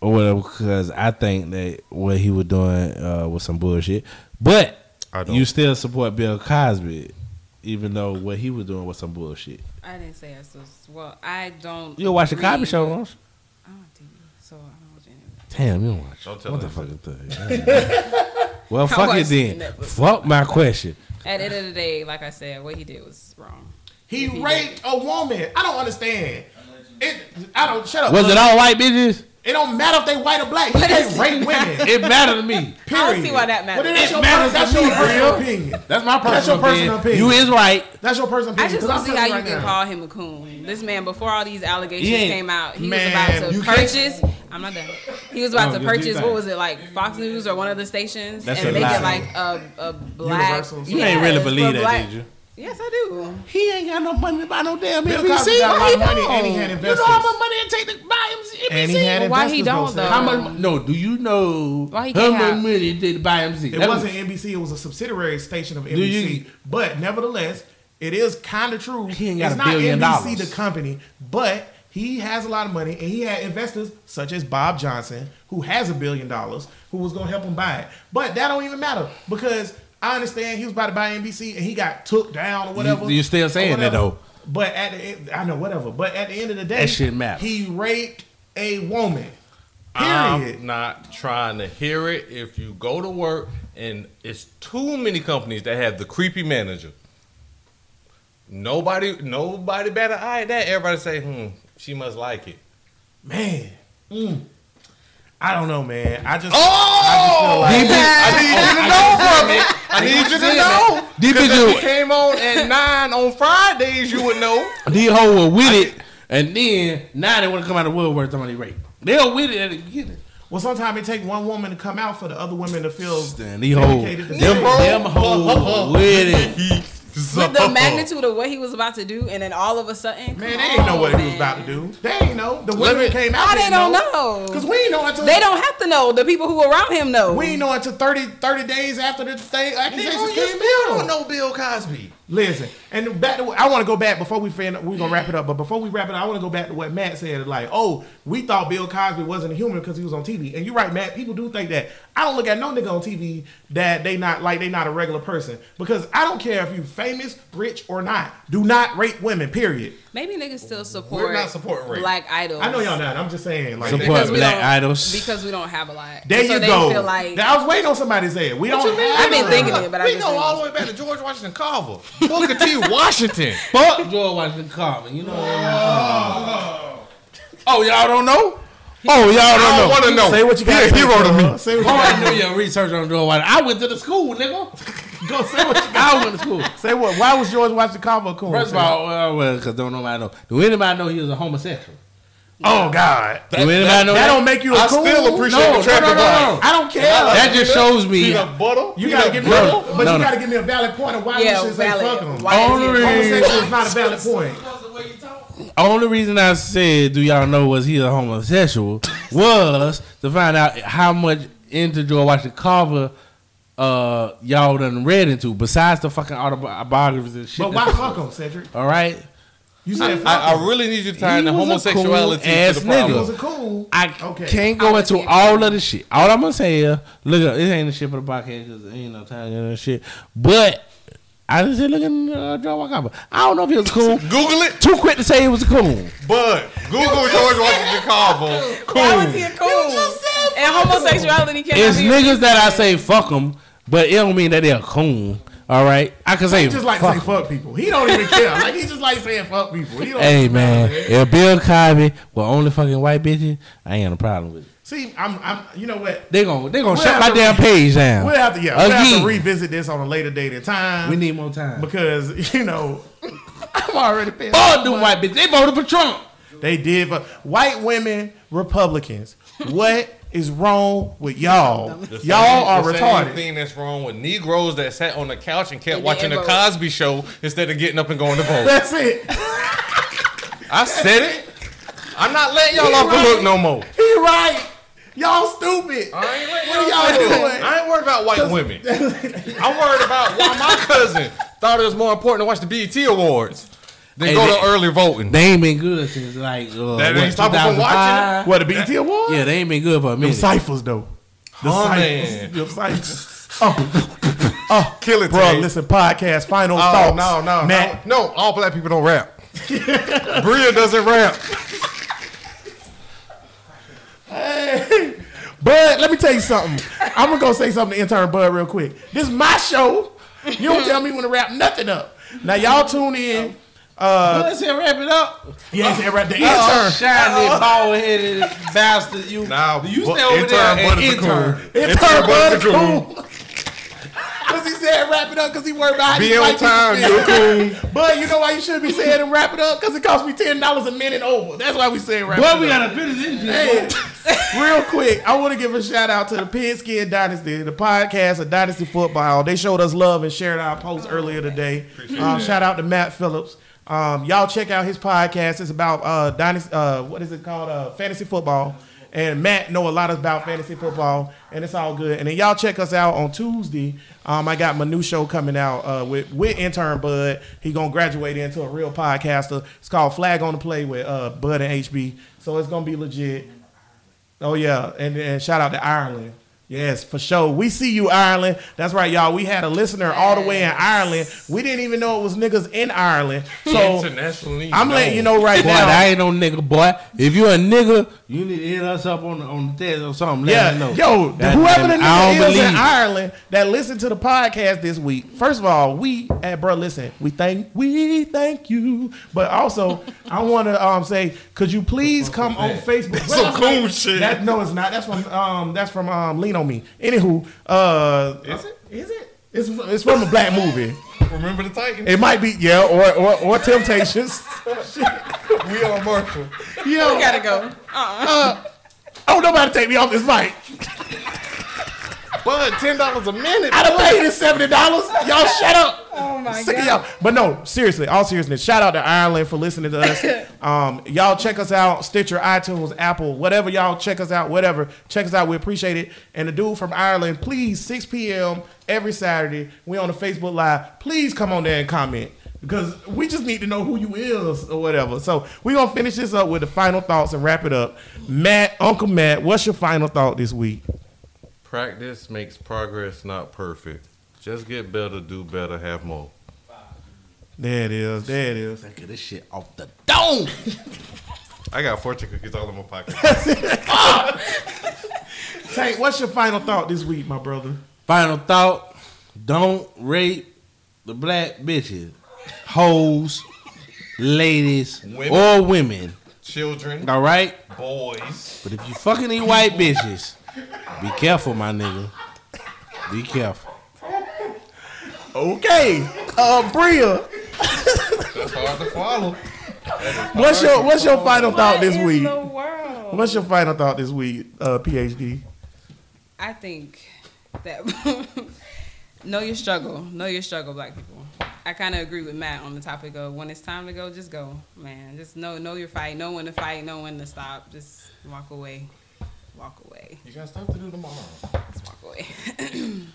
or whatever because I think that what he was doing uh was some bullshit. But you still support Bill Cosby, even though what he was doing was some bullshit. I didn't say I was. Well, I don't. You don't watch the Cosby show, don't you? I don't have TV, so I don't watch any. Damn, you don't watch. Don't tell what the her. fuck is that? well, fuck it then. Netflix. Fuck my question. At the end of the day, like I said, what he did was wrong. He he raped a woman. I don't understand. It. I don't. Shut up. Was it all white bitches? It don't matter if they white or black. You What can't is- rape women. It mattered to me. Period. I don't see why that matters. Well, then that's It your, matters that's your me, personal Bill. opinion. That's my personal, That's your personal opinion. You is right. That's your personal opinion. I opinion. just 'cause don't see how you telling can now. call him a coon. This man, before all these allegations He came out, he Man, was about you to can't- purchase. I'm not done. He was about No, to purchase. What was it like? Fox News or one of the stations, That's and a make lie. it like a, a black. Universal. You You ain't really believe that, black- did you? Yes, I do. He ain't got no money to buy no damn Bill NBC. Cosby got a lot Why of money don't? and he had You investors. know how much money it take to buy him NBC? And he had Well, why he don't, though, though? Sam. How much? No, do you know Why he how can't much have- money it take to buy NBC? It That wasn't NBC. It was a subsidiary station of you- NBC. But nevertheless, it is kind of true. He ain't got it's a not billion NBC dollars. the company, but he has a lot of money, and he had investors such as Bob Johnson, who has a billion dollars, who was going to help him buy it. But that don't even matter because I understand he was about to buy NBC, and he got took down or whatever. You, are still saying that, though. But at the end, I know whatever. But at the end of the day, That shit matter. He raped a woman. I'm not trying to hear it. If you go to work and it's too many companies that have the creepy manager, nobody, nobody better eye at that. Everybody say, "Hmm, she must like it." Man. Mm. I don't know, man. I just. Oh, I just feel like- I need you to know from it. I need you to know. Deep Because into if you came on at nine on Fridays, you would know. These hoes were with it, and then now they want to come out of woodwork talking about they rape. They were with it at the beginning. Well, sometimes it take one woman to come out for the other women to feel. And these hoes, Dedicated them, them hoes with it. With the magnitude of what he was about to do, and then all of a sudden, Man, they ain't know what he was about to do. They ain't know. The women me- came out. How they didn't don't know? Because we ain't know until They don't have to know. The people who around him know. We ain't know until 30, 30 days after the thing accusations Nigga, you came still don't know Bill Cosby. Listen, and back to I want to go back before we fin- we're gonna wrap it up. But before we wrap it, up, I want to go back to what Matt said. Like, oh, we thought Bill Cosby wasn't a human because he was on TV. And you're right, Matt. People do think that. I don't look at no nigga on TV that they not like they not a regular person because I don't care if you famous, rich or not. Do not rape women. Period. Maybe niggas still support. We're not supporting rape. black idols. I know y'all not. I'm just saying. Like, Support black idols. because we don't have a lot. there so you they go. Feel like I was waiting on somebody to say it. We don't. you mean? have I've been thinking it, but I we just go all the way back to George Washington Carver, Booker T. Washington. Fuck George Washington Carver. You know. What I mean? Oh, y'all don't know? Oh, y'all don't don't know. want to know. Say what you got. He a hero to me. Say what you Oh, got. I do your research on George Washington. I went to the school, nigga. Go say what you got. I went to school. Say what? Why was George Washington Carver cool? First of all, well, well, because don't nobody know. Do anybody know he was a homosexual? oh God, Do anybody know that that? don't make you a I cool. still appreciate No, the traffic no, no, no, no. I don't care. That just shows me. Peanut butter. You gotta give me, No, a, but no, you no. gotta give me a valid point of why Yeah, we should say fuck them. Why is Only it- reason- Homosexual is not a valid point. Only reason I said, "Do y'all know was he a homosexual?" was to find out how much into George Washington Carver uh, y'all done read into, besides the fucking autobiographies and shit. But why fuck them, Cedric? All right, You said fuck I, 'em. I really need you to tie in the was a homosexuality cool-ass to the He problem. was a cool. I Okay. can't go into Obviously, all of the shit. All I'm gonna say is, look up. It ain't the shit for the podcast because ain't no time in that shit. But I just said, look at uh, George Washington I don't know if he was cool. Google it, Too quick to say he was cool. but Google George Washington Carver. Why was he a cool? And homosexuality cannot It's be niggas that I say fuck them, but it don't mean that they're coon. All right, I can say He just like to fuck say 'em. fuck people. He don't even care. Like he just like saying fuck people. He don't Hey man, matter, if Bill Cosby were only fucking white bitches, I ain't got no problem with it. See, I'm, I'm. You know what? They gon' they gonna We'll shut my to- damn page down. We'll have to yeah. We'll have to revisit this on a later date and time. we need more time. because you know I'm already paying. Fuck them white bitches. They voted for Trump. They did, but white women Republicans. What is wrong with y'all? Y'all are the Same retarded. thing that's wrong with Negroes that sat on the couch and kept And watching the. Cosby Show instead of getting up and going to vote. That's it. I said it. I'm not letting y'all off the hook no more. He right. Y'all stupid. I ain't letting What are y'all y'all do it. doing? I ain't worried about white women. I'm worried about why my cousin thought it was more important to watch the BET Awards than Hey, go they- to early voting. They ain't been good since like uh, That what, ain't stopping from 2005? What the BET Award? Yeah, they ain't been good for a Them minute. ciphers though. The Oh, ciphers. man. Them ciphers. Oh, Kill it, bro. Tank. Listen, podcast. Final Oh thoughts. no, no, Matt. no, no! All black people don't rap. Bria doesn't rap. Hey. Bud, let me tell you something. I'm gonna go say something to intern Bud real quick. This is my show. You don't tell me when to wrap nothing up. Now y'all tune in. Uh, Let's say wrap it up. yes, yeah, right. The Oh, intern. shiny, bald headed bastard. You, Nah, you but stay over there intern and Bud is a intern. coon. Intern Intern Bud Bud is is a coon. cool. Cause he said wrap it up because he worried about how Be on time, feel. you a coon. But you know why you should be saying and wrap it up? Because it costs me ten dollars a minute over. That's why we say wrap Boy, it we up. gotta finish this shit. Hey, real quick, I want to give a shout out to the Pigskin Dynasty, the podcast of Dynasty Football. They showed us love and shared our post earlier today. Um, shout out to Matt Phillips. Um, y'all check out his podcast. It's about uh, dynasty. Uh, what is it called? Uh, fantasy football. And Matt know a lot about fantasy football, and it's all good. And then y'all check us out on Tuesday. Um, I got my new show coming out uh, with with intern Bud. He gonna graduate into a real podcaster. It's called Flag on the Play with uh, Bud and HB. So it's gonna be legit. Oh yeah, and, and shout out to Ireland. Yes, for sure. We see you, Ireland. That's right, y'all. We had a listener all the way in Ireland. We didn't even know it was niggas in Ireland. So Internationally, I'm letting you know right Boy, now. I ain't no nigga, boy. If you a nigga, you need to hit us up on the, on the text or something. Let Yeah, me know. yo, God whoever the it, nigga don't is in. Ireland that listened to the podcast this week. First of all, we at bro, listen, we thank we thank you. But also, I want to um say, could you please come on Facebook? some Well, cool shit. That, no, it's not. That's from um that's from um Lean on Me. Anywho, uh, Is it? Is it? It's it's from a black movie. Remember the Titans? It might be yeah, or or, or Temptations. we are Marshall. Yo, We gotta go. Uh-uh. oh nobody take me off this mic. But ten dollars a minute. I done paid this seventy dollars. Y'all shut up. My Sick of god. y'all. But no, seriously, all seriousness. Shout out to Ireland for listening to us. um, y'all check us out, Stitcher, iTunes, Apple, whatever y'all check us out, whatever. Check us out. We appreciate it. And the dude from Ireland, please, 6 p.m. every Saturday. We on the Facebook Live. Please come on there and comment. Because we just need to know who you is or whatever. So we're gonna finish this up with the final thoughts and wrap it up. Matt, Uncle Matt, what's your final thought this week? Practice makes progress, not perfect. Just get better, do better, have more. There it is. There it is. Get this shit off the dome. I got fortune cookies all in my pocket. Tank, what's your final thought this week, my brother? Final thought: Don't rape the black bitches, hoes, ladies, Women. or women. children, All right. boys. But if you fucking these white bitches, be careful, my nigga. Be careful. Okay, uh, Bria, That's hard to follow. what's your what's your final thought this in week? the world? What's your final thought this week, uh, PhD? I think that know your struggle. Know your struggle, black people. I kind of agree with Matt on the topic of when it's time to go, just go, man. Just know know your fight. Know when to fight. Know when to stop. Just walk away. Walk away. You got stuff to do tomorrow. Just walk away.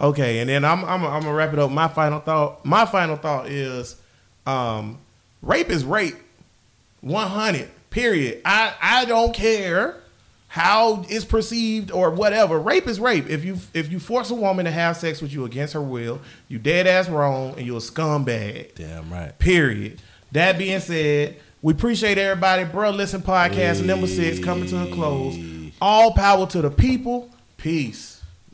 Okay, and then I'm I'm I'm gonna wrap it up. My final thought. My final thought is, um, rape is rape. One hundred. Period. I I don't care how it's perceived or whatever. Rape is rape. If you if you force a woman to have sex with you against her will, you dead ass wrong and you're a scumbag. Damn right. Period. That being said, we appreciate everybody. Bruh Listen podcast number six coming to a close. All power to the people. Peace.